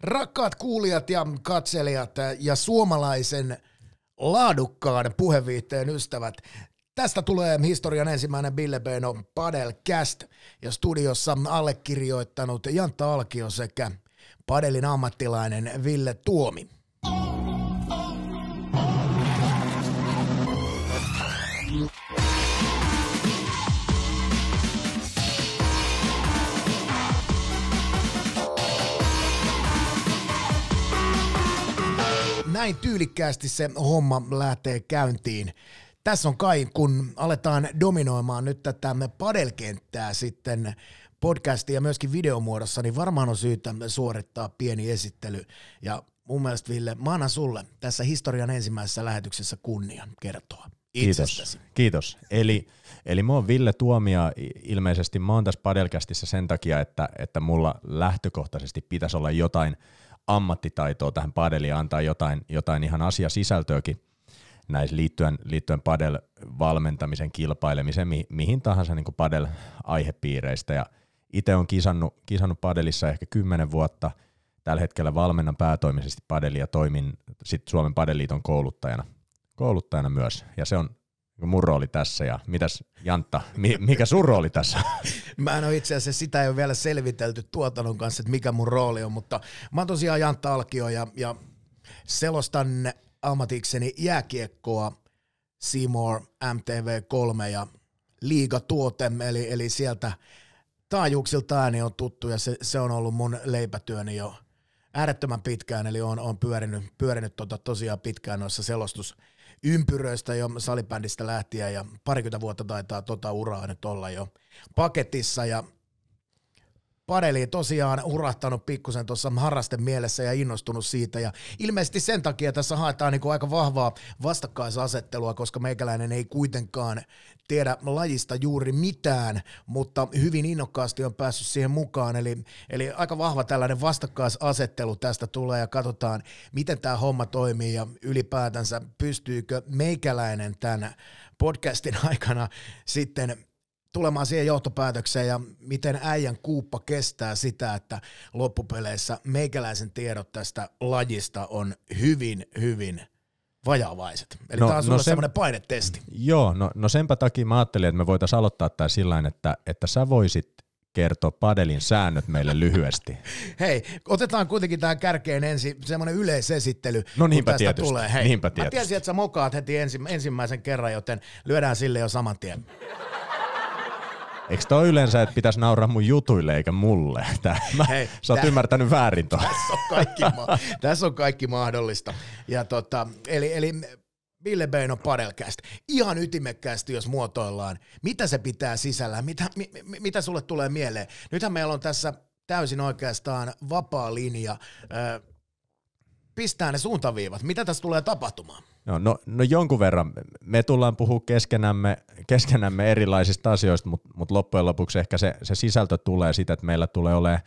Rakkaat kuulijat ja katselijat ja suomalaisen laadukkaan puheviitteen ystävät, tästä tulee historian ensimmäinen Bille Beno Padelcast ja studiossa allekirjoittanut Jantta Alkio sekä padelin ammattilainen Ville Tuomi. Näin tyylikkäästi se homma lähtee käyntiin. Tässä on kai, kun aletaan dominoimaan nyt tätä padelkenttää sitten podcastia ja myöskin videomuodossa, niin varmaan on syytä suorittaa pieni esittely. Ja mun mielestä Ville, mä annan sulle tässä historian ensimmäisessä lähetyksessä kunnian kertoa Kiitos. Kiitos. Eli, eli mä oon Ville Tuomia, ilmeisesti mä oon tässä Padelcastissa sen takia, että, että mulla lähtökohtaisesti pitäisi olla jotain – ammattitaitoa tähän padeliin, antaa jotain, jotain ihan asiasisältöäkin näissä liittyen, liittyen padel-valmentamisen kilpailemiseen, mi, mihin tahansa niin padel-aihepiireistä. Ja itse olen kisannut, kisannut padelissa ehkä kymmenen vuotta. Tällä hetkellä valmennan päätoimisesti padelia, toimin sit Suomen padeliiton kouluttajana, kouluttajana myös. Ja se on mun rooli tässä ja mitäs Jantta, mikä sun rooli tässä? Mä en ole itse asiassa sitä ei ole vielä selvitelty tuotannon kanssa, että mikä mun rooli on, mutta mä oon tosiaan Jantta Alkio ja, ja selostan ammatikseni jääkiekkoa Seymour MTV3 ja liigatuote, eli, eli sieltä taajuuksilta ääni on tuttu ja se, se on ollut mun leipätyöni jo äärettömän pitkään, eli on, on pyörinyt, pyörinyt tota tosiaan pitkään noissa selostus, ympyröistä jo salibändistä lähtien ja parikymmentä vuotta taitaa tota uraa nyt olla jo paketissa ja padeli tosiaan urahtanut pikkusen tuossa harrasten mielessä ja innostunut siitä. Ja ilmeisesti sen takia tässä haetaan niin aika vahvaa vastakkaisasettelua, koska meikäläinen ei kuitenkaan tiedä lajista juuri mitään, mutta hyvin innokkaasti on päässyt siihen mukaan. Eli, eli aika vahva tällainen vastakkaisasettelu tästä tulee ja katsotaan, miten tämä homma toimii ja ylipäätänsä pystyykö meikäläinen tämän podcastin aikana sitten tulemaan siihen johtopäätökseen ja miten äijän kuuppa kestää sitä, että loppupeleissä meikäläisen tiedot tästä lajista on hyvin, hyvin vajaavaiset. Eli no, tämä on no sen, semmoinen painetesti. Joo, no, no senpä takia mä ajattelin, että me voitaisiin aloittaa tämä sillä että, että sä voisit kertoa padelin säännöt meille lyhyesti. Hei, otetaan kuitenkin tähän kärkeen ensin semmoinen yleisesittely, no niinpä tietysti, tulee. Hei, niinpä tietysti. Mä tiesin, että sä mokaat heti ensi, ensimmäisen kerran, joten lyödään sille jo saman tien. Eikö toi yleensä, että pitäisi nauraa mun jutuille eikä mulle? Tää, mä, Hei, sä oot tää, ymmärtänyt väärin tuon. Tässä on kaikki, ma- tässä on kaikki mahdollista. Ja tota, eli, eli Ville Beino Padelcast. Ihan ytimekkäästi, jos muotoillaan. Mitä se pitää sisällä? Mitä, mi, mi, mitä sulle tulee mieleen? Nythän meillä on tässä täysin oikeastaan vapaa linja. Ö, pistää ne suuntaviivat. Mitä tässä tulee tapahtumaan? No, no, no jonkun verran. Me tullaan puhua keskenämme, keskenämme erilaisista asioista, mutta mut loppujen lopuksi ehkä se, se sisältö tulee siitä, että meillä tulee olemaan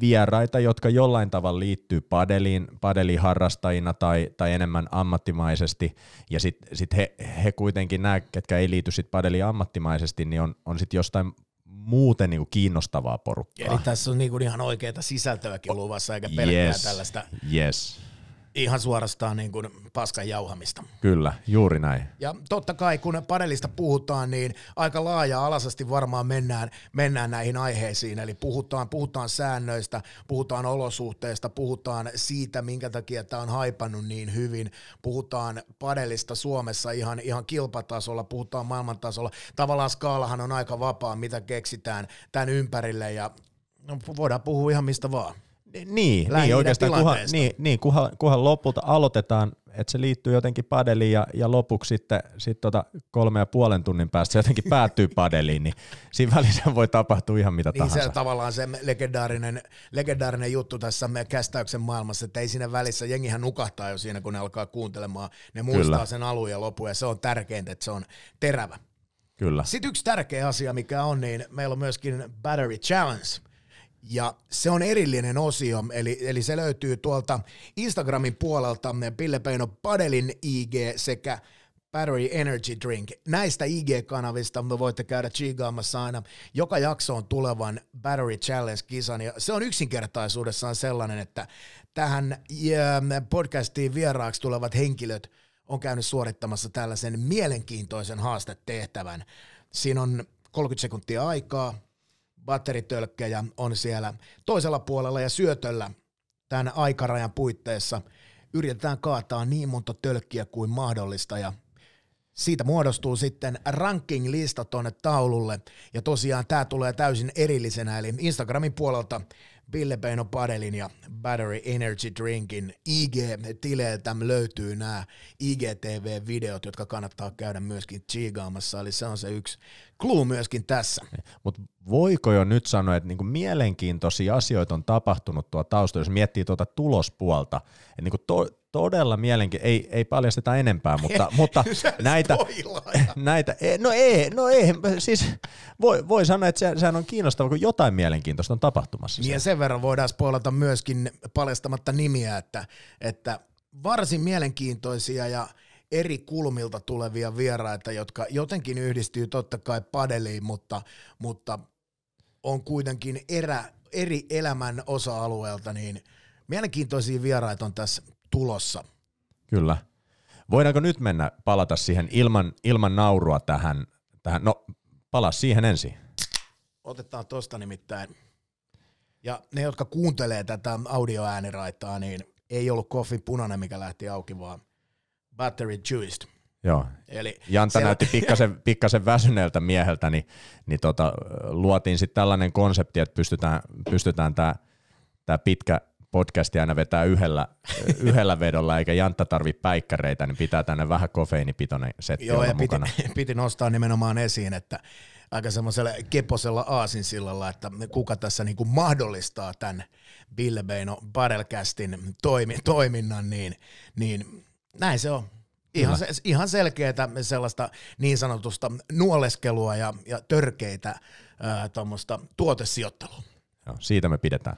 vieraita, jotka jollain tavalla liittyy padeliin, padeliin harrastajina tai, tai enemmän ammattimaisesti, ja sitten sit he, he kuitenkin nämä, ketkä ei liity sit padeliin ammattimaisesti, niin on, on sitten jostain muuten niinku kiinnostavaa porukkaa. Eli tässä on niinku ihan oikeita sisältöäkin luvassa, eikä pelkkää yes, tällaista yes ihan suorastaan niin kuin paskan jauhamista. Kyllä, juuri näin. Ja totta kai kun padelista puhutaan, niin aika laaja-alaisesti varmaan mennään, mennään näihin aiheisiin. Eli puhutaan, puhutaan säännöistä, puhutaan olosuhteista, puhutaan siitä, minkä takia tämä on haipannut niin hyvin. Puhutaan padelista Suomessa ihan, ihan kilpatasolla, puhutaan maailmantasolla. Tavallaan skaalahan on aika vapaa, mitä keksitään tämän ympärille ja no, voidaan puhua ihan mistä vaan. Niin, niin oikeastaan kunhan, niin, niin kunhan, kunhan lopulta aloitetaan, että se liittyy jotenkin padeliin ja, ja lopuksi sitten sit tota kolme ja puolen tunnin päästä se jotenkin päättyy padeliin, niin siinä välissä voi tapahtua ihan mitä niin tahansa. Se tavallaan se legendaarinen, legendaarinen juttu tässä meidän kästäyksen maailmassa, että ei siinä välissä, jengihän nukahtaa jo siinä, kun ne alkaa kuuntelemaan, ne muistaa Kyllä. sen alun ja lopun ja se on tärkeintä, että se on terävä. Kyllä. Sitten yksi tärkeä asia, mikä on, niin meillä on myöskin Battery Challenge – ja se on erillinen osio, eli, eli se löytyy tuolta Instagramin puolelta Pille Peino Padelin IG sekä Battery Energy Drink. Näistä IG-kanavista me voitte käydä chigaamassa aina joka jaksoon tulevan Battery Challenge-kisan. Ja se on yksinkertaisuudessaan sellainen, että tähän podcastiin vieraaksi tulevat henkilöt on käynyt suorittamassa tällaisen mielenkiintoisen haastetehtävän. Siinä on 30 sekuntia aikaa, batteritölkkejä on siellä toisella puolella ja syötöllä tämän aikarajan puitteissa. Yritetään kaataa niin monta tölkkiä kuin mahdollista ja siitä muodostuu sitten ranking-lista tuonne taululle, ja tosiaan tämä tulee täysin erillisenä, eli Instagramin puolelta Ville Beino Padelin ja Battery Energy Drinkin IG-tileiltä löytyy nämä IGTV-videot, jotka kannattaa käydä myöskin chigaamassa, eli se on se yksi clue myöskin tässä. Mutta voiko jo nyt sanoa, että niinku mielenkiintoisia asioita on tapahtunut tuo taustalla, jos miettii tuota tulospuolta, että niinku to, todella mielenkiintoista, ei, ei paljasteta enempää, mutta, mutta näitä, näitä, e, no ei, no ei, siis voi, voi sanoa, että se, sehän on kiinnostavaa, kun jotain mielenkiintoista on tapahtumassa. Niin ja sen verran voidaan spoilata myöskin paljastamatta nimiä, että, että varsin mielenkiintoisia ja eri kulmilta tulevia vieraita, jotka jotenkin yhdistyy totta kai padeliin, mutta, mutta on kuitenkin erä, eri elämän osa-alueelta, niin mielenkiintoisia vieraita on tässä tulossa. Kyllä. Voidaanko nyt mennä palata siihen ilman, ilman naurua tähän, tähän? No, palaa siihen ensin. Otetaan tosta nimittäin. Ja ne, jotka kuuntelee tätä audioääniraitaa, niin ei ollut koffin punainen, mikä lähti auki, vaan battery juiced. Joo. Eli Janta siellä... näytti pikkasen, pikkasen väsyneeltä mieheltä, niin, niin tota, luotiin sitten tällainen konsepti, että pystytään, pystytään tämä tää pitkä podcasti aina vetää yhdellä, yhdellä vedolla, eikä Jantta tarvi päikkäreitä, niin pitää tänne vähän kofeiinipitoinen setti Joo, ja piti, mukana. piti nostaa nimenomaan esiin, että aika semmoisella keposella aasinsillalla, että kuka tässä niin kuin mahdollistaa tämän Ville Beino Badelcastin toimi, toiminnan, niin, niin näin se on. Ihan, se, ihan selkeää sellaista niin sanotusta nuoleskelua ja, ja törkeitä tuommoista tuotesijoittelua. Joo, siitä me pidetään.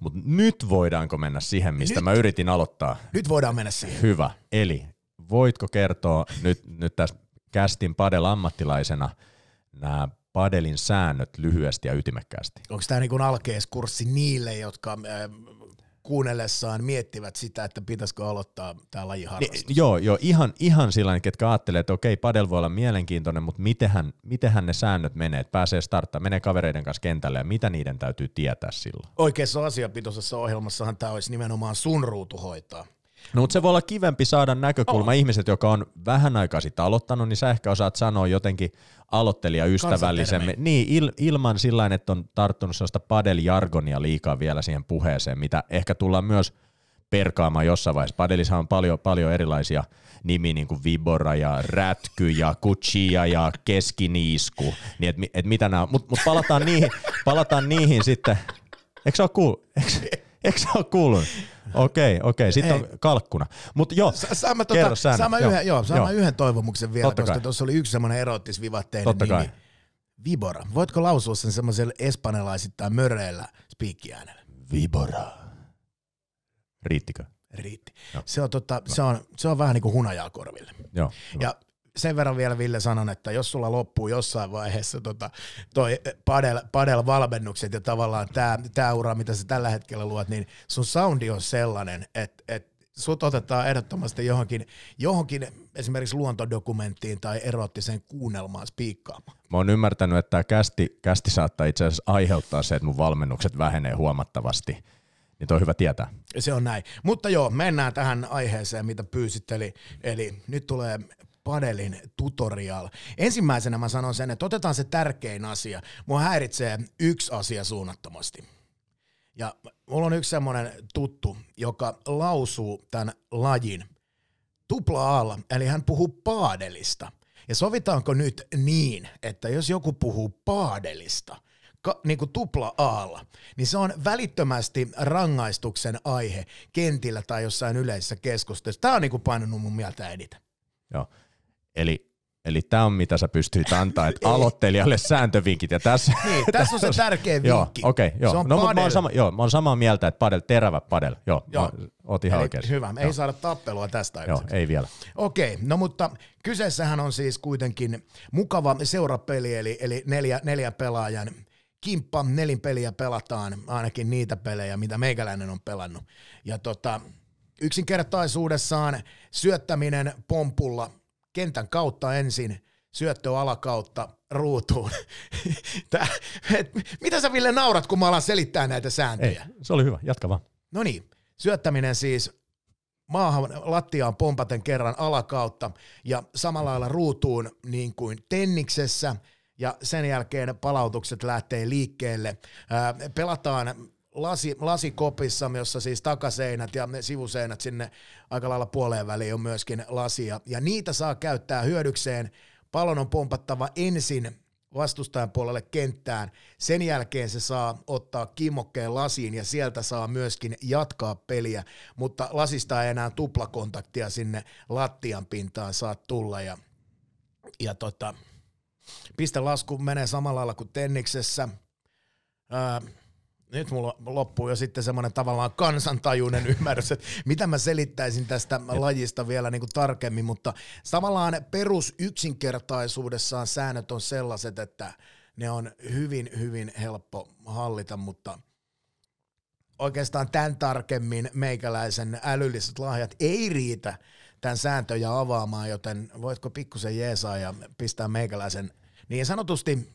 Mutta nyt voidaanko mennä siihen, mistä nyt, mä yritin aloittaa? Nyt voidaan mennä siihen. Hyvä. Eli voitko kertoa nyt, nyt tässä kästin padel-ammattilaisena nämä padelin säännöt lyhyesti ja ytimekkäästi? Onko tämä niin alkeiskurssi niille, jotka kuunnellessaan miettivät sitä, että pitäisikö aloittaa tämä lajiharrastus. Niin, joo, joo, ihan, ihan sillä ketkä ajattelee, että okei, padel voi olla mielenkiintoinen, mutta mitenhän, mitenhän ne säännöt menee, että pääsee starttaa, menee kavereiden kanssa kentälle ja mitä niiden täytyy tietää silloin? Oikeassa asiapitoisessa ohjelmassahan tämä olisi nimenomaan sun ruutu hoitaa. No mutta se voi olla kivempi saada näkökulma. Oh. Ihmiset, jotka on vähän aikaa sitten aloittanut, niin sä ehkä osaat sanoa jotenkin aloittelija ystävällisemmin. Niin, il, ilman sillä että on tarttunut sellaista padel-jargonia liikaa vielä siihen puheeseen, mitä ehkä tullaan myös perkaamaan jossain vaiheessa. Padelissa on paljon, paljon erilaisia nimiä, niin kuin Vibora ja Rätky ja Kuchia ja Keskiniisku. Niin et, et mitä nämä Mutta mut palataan, niihin, palataan niihin sitten. Eikö sä ole kuullut? Eikö, eikö sä ole kuullut? Okei, okei. Sitten Ei. on kalkkuna. Mutta joo, saan mä, tota, saan mä yhden, joo, joo. yhden toivomuksen vielä, Totta koska tuossa oli yksi semmoinen erottisvivatteinen Totta nimi. Kai. Vibora. Voitko lausua sen semmoisella espanjalaisittain möreillä spiikkiäänellä? Vibora. Riittikö? Riitti. Se on, tota, se, on, se on vähän niin kuin hunajaa korville. Joo, ja sen verran vielä Ville sanon, että jos sulla loppuu jossain vaiheessa tota, toi padel, padel-valmennukset ja tavallaan tämä tää ura, mitä sä tällä hetkellä luot, niin sun soundi on sellainen, että et sut otetaan ehdottomasti johonkin, johonkin esimerkiksi luontodokumenttiin tai erottiseen kuunnelmaan spiikkaamaan. Mä oon ymmärtänyt, että tämä kästi, kästi saattaa itse asiassa aiheuttaa se, että mun valmennukset vähenee huomattavasti. Niin toi on hyvä tietää. Se on näin. Mutta joo, mennään tähän aiheeseen, mitä pyysit. Eli, eli nyt tulee padelin tutorial. Ensimmäisenä mä sanon sen, että otetaan se tärkein asia. Mua häiritsee yksi asia suunnattomasti. Ja mulla on yksi semmoinen tuttu, joka lausuu tämän lajin tupla alla, eli hän puhuu paadelista. Ja sovitaanko nyt niin, että jos joku puhuu paadelista, ka, niin kuin tupla aalla, niin se on välittömästi rangaistuksen aihe kentillä tai jossain yleisessä keskustelussa. Tämä on niin kuin painanut mun mieltä eniten. Joo. Eli Eli tämä on mitä sä pystyit antaa, että aloittelijalle sääntövinkit. Ja tässä, niin, tässä on se tärkeä vinkki. Joo, okay, joo. Se on no, padel. mä, oon sama, joo, mä oon samaa mieltä, että padel, terävä padel. Joo, Joo. joo. oot ihan Eli oikein. Hyvä, me ei saada tappelua tästä. Joo, ei vielä. Okei, no mutta kyseessähän on siis kuitenkin mukava seurapeli, eli, eli neljä, neljä pelaajan kimppa, nelin peliä pelataan, ainakin niitä pelejä, mitä meikäläinen on pelannut. Ja tota, yksinkertaisuudessaan syöttäminen pompulla kentän kautta ensin, syöttö alakautta ruutuun. Tää, et, mitä sä Ville naurat, kun mä alan selittää näitä Ei, sääntöjä? se oli hyvä, jatka vaan. No niin, syöttäminen siis maahan lattiaan pompaten kerran alakautta ja samalla lailla ruutuun niin kuin tenniksessä ja sen jälkeen palautukset lähtee liikkeelle. Pelataan lasi, lasikopissa, jossa siis takaseinät ja ne sivuseinät sinne aika lailla puoleen väliin on myöskin lasia ja niitä saa käyttää hyödykseen. Pallon on pompattava ensin vastustajan puolelle kenttään. Sen jälkeen se saa ottaa kimmokkeen lasiin ja sieltä saa myöskin jatkaa peliä, mutta lasista ei enää tuplakontaktia sinne lattian pintaan saa tulla. Ja, ja tota, pistelasku menee samalla lailla kuin tenniksessä. Ää, nyt mulla loppuu jo sitten semmoinen tavallaan kansantajuinen ymmärrys, että mitä mä selittäisin tästä lajista vielä niin kuin tarkemmin, mutta tavallaan perus yksinkertaisuudessaan säännöt on sellaiset, että ne on hyvin, hyvin helppo hallita, mutta oikeastaan tämän tarkemmin meikäläisen älylliset lahjat ei riitä tämän sääntöjä avaamaan, joten voitko pikkusen jeesaa ja pistää meikäläisen niin sanotusti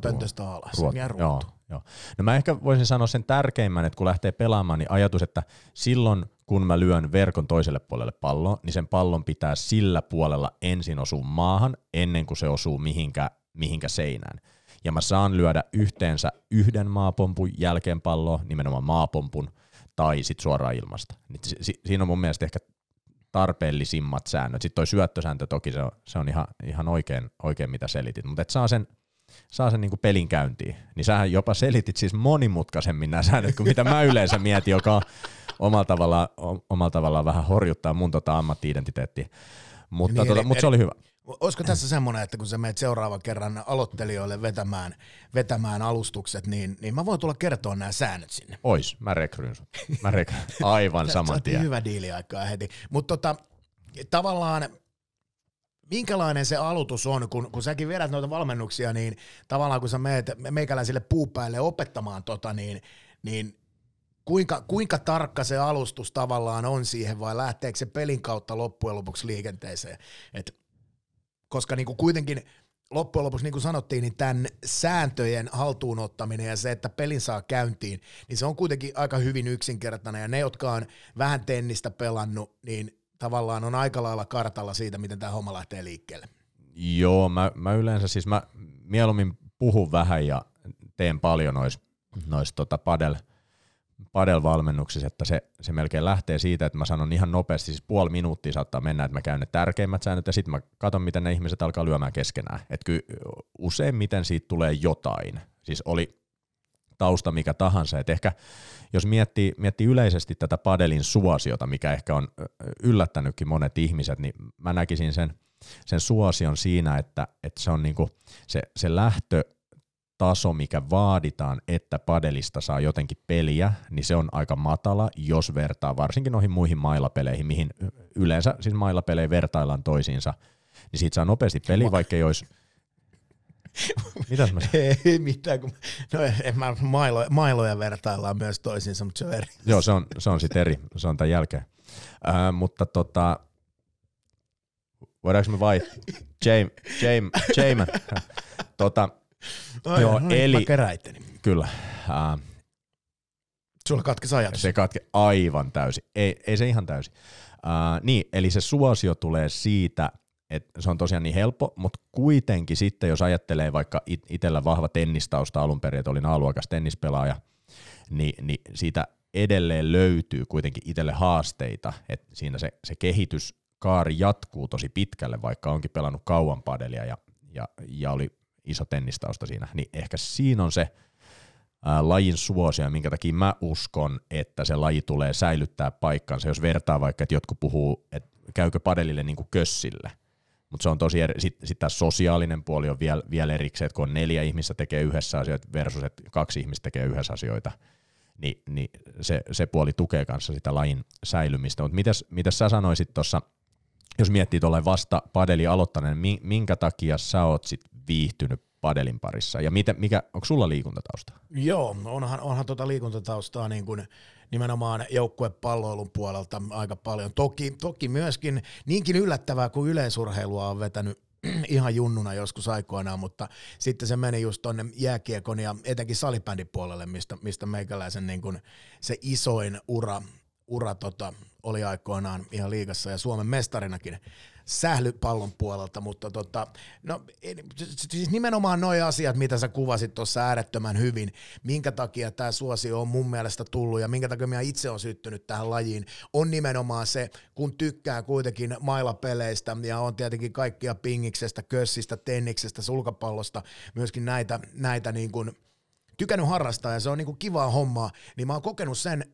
pöntöstä alas. Ruotu. Ja Joo, ruutuun. Joo. No mä ehkä voisin sanoa sen tärkeimmän, että kun lähtee pelaamaan, niin ajatus, että silloin kun mä lyön verkon toiselle puolelle palloa, niin sen pallon pitää sillä puolella ensin osua maahan, ennen kuin se osuu mihinkä, mihinkä seinään. Ja mä saan lyödä yhteensä yhden maapompun jälkeen palloa, nimenomaan maapompun, tai sitten suoraan ilmasta. Niin si- si- siinä on mun mielestä ehkä tarpeellisimmat säännöt. Sitten toi syöttösääntö toki se on, se on ihan, ihan oikein, oikein, mitä selitit, mutta et saa sen, saa sen niinku pelin käyntiin. Niin sähän jopa selitit siis monimutkaisemmin nämä säännöt kuin mitä mä yleensä mietin, joka omalla tavallaan, omalla tavallaan vähän horjuttaa mun tota ammatti-identiteettiä. Mutta, Niin, tota, eli- mutta se oli hyvä. Olisiko tässä semmoinen, että kun sä meet seuraavan kerran aloittelijoille vetämään, vetämään alustukset, niin, niin mä voin tulla kertoa nämä säännöt sinne. Ois, mä rekryyn sut. Mä rekryyn aivan saman tien. hyvä diili aikaa heti. Mutta tota, tavallaan minkälainen se aloitus on, kun, kun säkin vedät noita valmennuksia, niin tavallaan kun sä meet meikäläisille puupäille opettamaan tota, niin, niin kuinka, kuinka tarkka se alustus tavallaan on siihen vai lähteekö se pelin kautta loppujen lopuksi liikenteeseen? Et, koska niin kuin kuitenkin loppujen lopuksi, niin kuin sanottiin, niin tämän sääntöjen haltuunottaminen ja se, että pelin saa käyntiin, niin se on kuitenkin aika hyvin yksinkertainen. Ja ne, jotka on vähän tennistä pelannut, niin tavallaan on aika lailla kartalla siitä, miten tämä homma lähtee liikkeelle. Joo, mä, mä yleensä siis mä mieluummin puhun vähän ja teen paljon nois, nois tota padel, padel-valmennuksissa, että se, se melkein lähtee siitä, että mä sanon ihan nopeasti, siis puoli minuuttia saattaa mennä, että mä käyn ne tärkeimmät säännöt ja sitten mä katson, miten ne ihmiset alkaa lyömään keskenään. Että kyllä useimmiten siitä tulee jotain. Siis oli tausta mikä tahansa. Et ehkä jos miettii, miettii yleisesti tätä padelin suosiota, mikä ehkä on yllättänytkin monet ihmiset, niin mä näkisin sen, sen suosion siinä, että, että se on niinku se, se lähtötaso, mikä vaaditaan, että padelista saa jotenkin peliä, niin se on aika matala, jos vertaa varsinkin noihin muihin mailapeleihin, mihin yleensä siis mailapelejä vertaillaan toisiinsa, niin siitä saa nopeasti peli, vaikka ei olisi Mitäs mä Ei mitään, kun no en mä mailo, mailoja vertaillaan myös toisiinsa, mutta se on eri. Joo, se on, se on sitten eri, se on tämän jälkeen. Äh, mutta tota, voidaanko me vai, James, James, James, tota, Ai, Joo, no eli- Mä keräitteni. kyllä, äh, Sulla katkesi ajatus. se katke aivan täysin, ei, ei se ihan täysin. Äh, niin, eli se suosio tulee siitä, että se on tosiaan niin helppo, mutta kuitenkin sitten, jos ajattelee vaikka it- itsellä vahva tennistausta alun perin, että olin A-luokas tennispelaaja, niin, niin siitä edelleen löytyy kuitenkin itselle haasteita, että siinä se, se kehityskaari jatkuu tosi pitkälle, vaikka onkin pelannut kauan padelia ja, ja, ja oli iso tennistausta siinä, niin ehkä siinä on se ää, lajin suosio, minkä takia mä uskon, että se laji tulee säilyttää paikkansa, jos vertaa vaikka, että jotkut puhuu, että käykö padelille niin kuin kössille, mutta se on tosi eri, sitten sit sosiaalinen puoli on vielä, vielä erikseen, että kun on neljä ihmistä tekee yhdessä asioita versus, että kaksi ihmistä tekee yhdessä asioita, niin, niin se, se puoli tukee kanssa sitä lajin säilymistä. Mutta mitäs, mitäs sä sanoisit tuossa, jos miettii tuolle vasta padeli aloittaneen, minkä takia sä oot sit viihtynyt padelin parissa? Ja mitä, mikä, onko sulla liikuntatausta? Joo, onhan, onhan tuota liikuntataustaa niin kuin nimenomaan joukkuepalloilun puolelta aika paljon. Toki, toki myöskin niinkin yllättävää kuin yleisurheilua on vetänyt ihan junnuna joskus aikoinaan, mutta sitten se meni just tonne jääkiekon ja etenkin salibändin puolelle, mistä, mistä meikäläisen niin kuin se isoin ura, ura tota, oli aikoinaan ihan liigassa ja Suomen mestarinakin sählypallon puolelta, mutta tota, no, siis nimenomaan nuo asiat, mitä sä kuvasit tuossa äärettömän hyvin, minkä takia tämä suosio on mun mielestä tullut ja minkä takia minä itse on syttynyt tähän lajiin, on nimenomaan se, kun tykkää kuitenkin mailapeleistä ja on tietenkin kaikkia pingiksestä, kössistä, tenniksestä, sulkapallosta, myöskin näitä, näitä niin kuin, tykännyt harrastaa ja se on niin kuin kivaa hommaa, niin mä oon kokenut sen,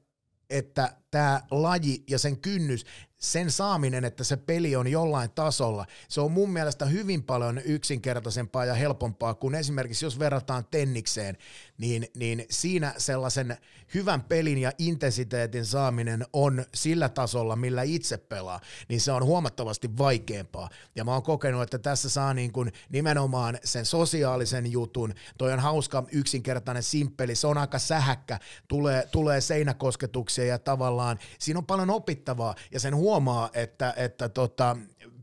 että tämä laji ja sen kynnys, sen saaminen, että se peli on jollain tasolla, se on mun mielestä hyvin paljon yksinkertaisempaa ja helpompaa kuin esimerkiksi jos verrataan tennikseen, niin, niin siinä sellaisen hyvän pelin ja intensiteetin saaminen on sillä tasolla, millä itse pelaa, niin se on huomattavasti vaikeampaa. Ja mä oon kokenut, että tässä saa niin kuin nimenomaan sen sosiaalisen jutun, toi on hauska, yksinkertainen, simppeli, se on aika sähäkkä, tulee, tulee seinäkosketuksia ja tavallaan siinä on paljon opittavaa ja sen huomaa, että, että tota,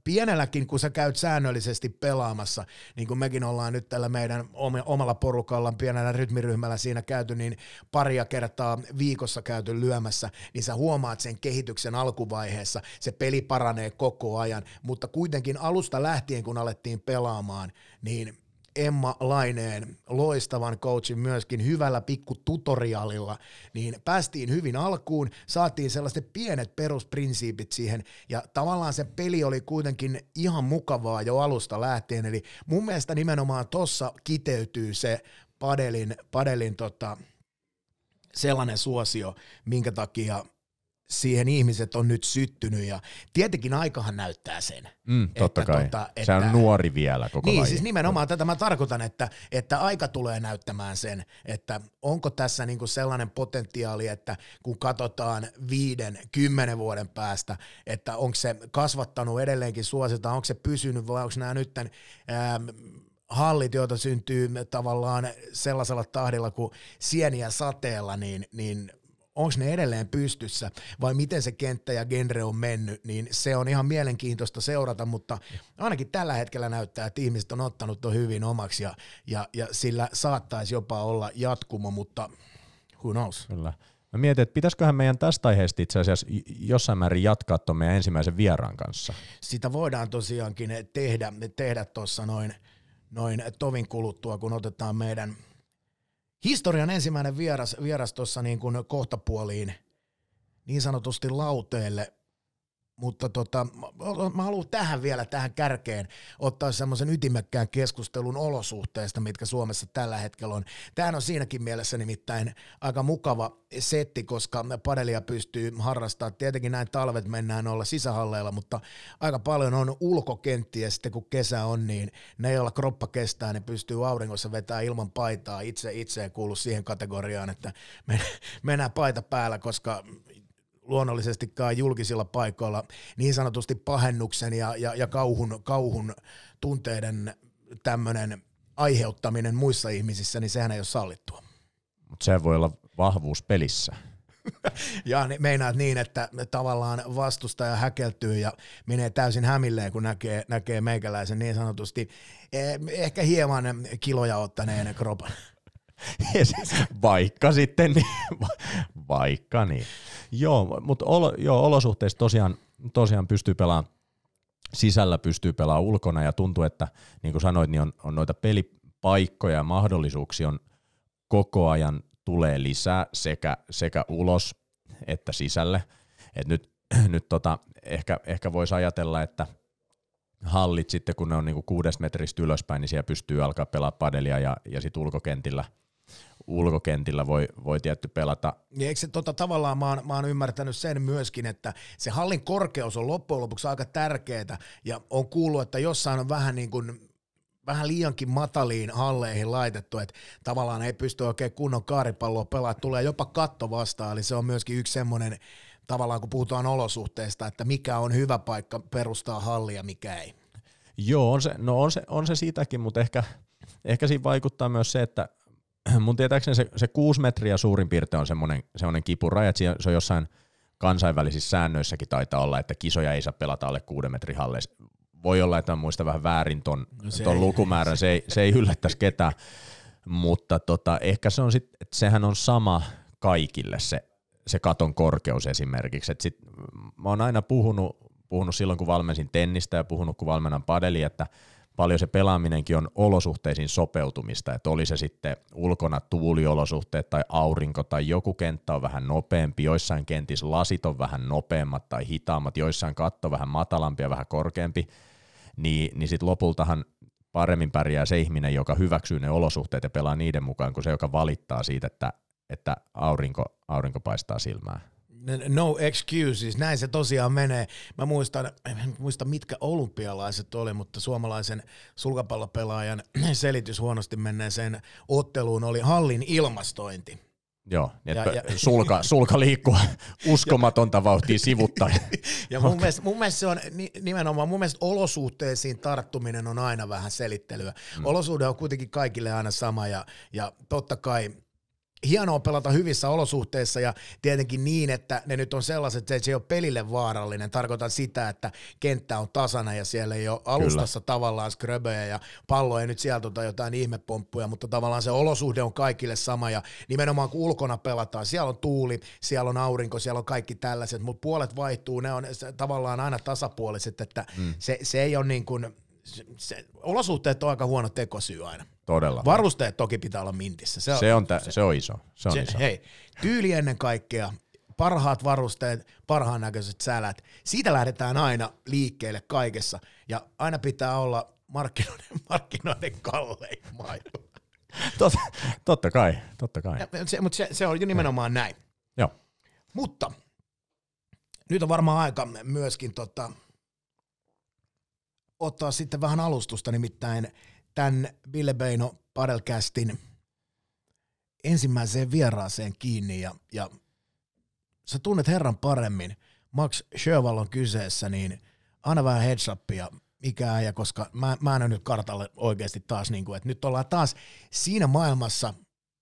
pienelläkin, kun sä käyt säännöllisesti pelaamassa, niin kuin mekin ollaan nyt tällä meidän omalla porukalla, pienellä rytmiryhmällä siinä käyty, niin paria kertaa viikossa käyty lyömässä, niin sä huomaat sen kehityksen alkuvaiheessa, se peli paranee koko ajan, mutta kuitenkin alusta lähtien, kun alettiin pelaamaan, niin Emma Laineen loistavan coachin myöskin hyvällä pikku tutorialilla, niin päästiin hyvin alkuun, saatiin sellaiset pienet perusprinsiipit siihen, ja tavallaan se peli oli kuitenkin ihan mukavaa jo alusta lähtien, eli mun mielestä nimenomaan tossa kiteytyy se padelin, padelin tota, sellainen suosio, minkä takia siihen ihmiset on nyt syttynyt ja tietenkin aikahan näyttää sen. Mm, totta että, kai. Tota, että, se on nuori vielä koko Niin, laji. siis nimenomaan tätä mä tarkoitan, että, että aika tulee näyttämään sen, että onko tässä niinku sellainen potentiaali, että kun katsotaan viiden, kymmenen vuoden päästä, että onko se kasvattanut edelleenkin suosita, onko se pysynyt vai onko nämä nyt ähm, hallit, joita syntyy tavallaan sellaisella tahdilla kuin sieniä sateella, niin, niin onko ne edelleen pystyssä vai miten se kenttä ja genre on mennyt, niin se on ihan mielenkiintoista seurata, mutta ainakin tällä hetkellä näyttää, että ihmiset on ottanut ton hyvin omaksi ja, ja, ja sillä saattaisi jopa olla jatkumo, mutta who knows. Kyllä. Mä mietin, että pitäisiköhän meidän tästä aiheesta itse asiassa jossain määrin jatkaa tuon meidän ensimmäisen vieraan kanssa. Sitä voidaan tosiaankin tehdä, tehdä tuossa noin, noin tovin kuluttua, kun otetaan meidän – historian ensimmäinen vieras, vieras tuossa niin kuin kohtapuoliin niin sanotusti lauteelle, mutta tota, mä haluan tähän vielä, tähän kärkeen ottaa semmoisen ytimekkään keskustelun olosuhteista, mitkä Suomessa tällä hetkellä on. Tämähän on siinäkin mielessä nimittäin aika mukava setti, koska padelia pystyy harrastamaan. Tietenkin näin talvet mennään olla sisähalleilla, mutta aika paljon on ulkokenttiä sitten kun kesä on, niin ne, joilla kroppa kestää, ne pystyy auringossa vetää ilman paitaa. Itse itse kuulu siihen kategoriaan, että mennään paita päällä, koska luonnollisestikaan julkisilla paikoilla niin sanotusti pahennuksen ja, ja, ja kauhun, kauhun tunteiden tämmöinen aiheuttaminen muissa ihmisissä, niin sehän ei ole sallittua. Mutta se voi olla vahvuus pelissä. ja meinaat niin, että tavallaan vastustaja häkeltyy ja menee täysin hämilleen, kun näkee, näkee meikäläisen niin sanotusti eh, ehkä hieman kiloja ottaneen kropan. Vaikka sitten, niin, vaikka niin. Joo, mutta olo, joo, olosuhteissa tosiaan, tosiaan pystyy pelaamaan sisällä, pystyy pelaamaan ulkona ja tuntuu, että niin kuin sanoit, niin on, on noita pelipaikkoja ja mahdollisuuksia on koko ajan tulee lisää sekä, sekä ulos että sisälle. Et nyt nyt tota, ehkä, ehkä voisi ajatella, että hallit sitten, kun ne on niinku kuudesta metristä ylöspäin, niin siellä pystyy alkaa pelaa padelia ja, ja sitten ulkokentillä – ulkokentillä voi, voi tietty pelata. Niin eikö se tota, tavallaan, mä oon, mä oon ymmärtänyt sen myöskin, että se hallin korkeus on loppujen lopuksi aika tärkeää, ja on kuullut, että jossain on vähän niin kuin vähän liiankin mataliin halleihin laitettu, että tavallaan ei pysty oikein kunnon kaaripalloa pelaamaan, tulee jopa katto vastaan, eli se on myöskin yksi semmoinen, tavallaan kun puhutaan olosuhteista, että mikä on hyvä paikka perustaa hallia, mikä ei. Joo, on se, no on se, on se siitäkin, mutta ehkä, ehkä siinä vaikuttaa myös se, että mun tietääkseni se, se kuusi metriä suurin piirtein on semmoinen, semmoinen kipuraja, että se on jossain kansainvälisissä säännöissäkin taitaa olla, että kisoja ei saa pelata alle kuuden metrin halleissa. Voi olla, että mä muistan vähän väärin ton, no ton ei, lukumäärän, se ei, se ei yllättäisi ketään, mutta tota, ehkä se on sit, että sehän on sama kaikille se, se katon korkeus esimerkiksi. Et sit, mä oon aina puhunut, puhunut silloin, kun valmensin tennistä ja puhunut, kun valmennan padeli, että paljon se pelaaminenkin on olosuhteisiin sopeutumista, että oli se sitten ulkona tuuliolosuhteet tai aurinko tai joku kenttä on vähän nopeampi, joissain kentissä lasit on vähän nopeammat tai hitaammat, joissain katto vähän matalampi ja vähän korkeampi, niin, niin sitten lopultahan paremmin pärjää se ihminen, joka hyväksyy ne olosuhteet ja pelaa niiden mukaan, kuin se, joka valittaa siitä, että, että aurinko, aurinko paistaa silmään no excuses, näin se tosiaan menee. Mä muistan, en muista mitkä olympialaiset oli, mutta suomalaisen sulkapallopelaajan selitys huonosti menneeseen otteluun oli hallin ilmastointi. Joo, niin ja, ja, sulka, sulka liikkuu uskomatonta vauhtia sivuttaa. ja mun mielestä, mun mielestä se on nimenomaan, mun mielestä olosuhteisiin tarttuminen on aina vähän selittelyä. Mm. Olosuhde on kuitenkin kaikille aina sama ja, ja totta kai – hienoa pelata hyvissä olosuhteissa ja tietenkin niin, että ne nyt on sellaiset, että se ei ole pelille vaarallinen. Tarkoitan sitä, että kenttä on tasana ja siellä ei ole alustassa Kyllä. tavallaan skröböjä ja pallo ei nyt sieltä ota jotain ihmepomppuja, mutta tavallaan se olosuhde on kaikille sama ja nimenomaan kun ulkona pelataan, siellä on tuuli, siellä on aurinko, siellä on kaikki tällaiset, mutta puolet vaihtuu, ne on tavallaan aina tasapuoliset, että mm. se, se ei ole niin kuin, se, se, olosuhteet on aika huono tekosyy aina. Todella. Varusteet toki pitää olla mintissä. Se on, se on, tä, se, se on iso. Se on se, iso. Hei, tyyli ennen kaikkea, parhaat varusteet, parhaan näköiset sälät. Siitä lähdetään aina liikkeelle kaikessa ja aina pitää olla markkinoiden, markkinoiden kallein maailma. Totta, totta kai, totta kai. Ja, se, mutta se, se on jo nimenomaan näin. Joo. Mutta nyt on varmaan aika myöskin tota, ottaa sitten vähän alustusta, nimittäin tämän Ville Beino Padelcastin ensimmäiseen vieraaseen kiinni ja, ja sä tunnet herran paremmin. Max Sjöwall on kyseessä, niin anna vähän heads upia, mikä äijä, koska mä, mä en nyt kartalle oikeasti taas, niin kuin, että nyt ollaan taas siinä maailmassa,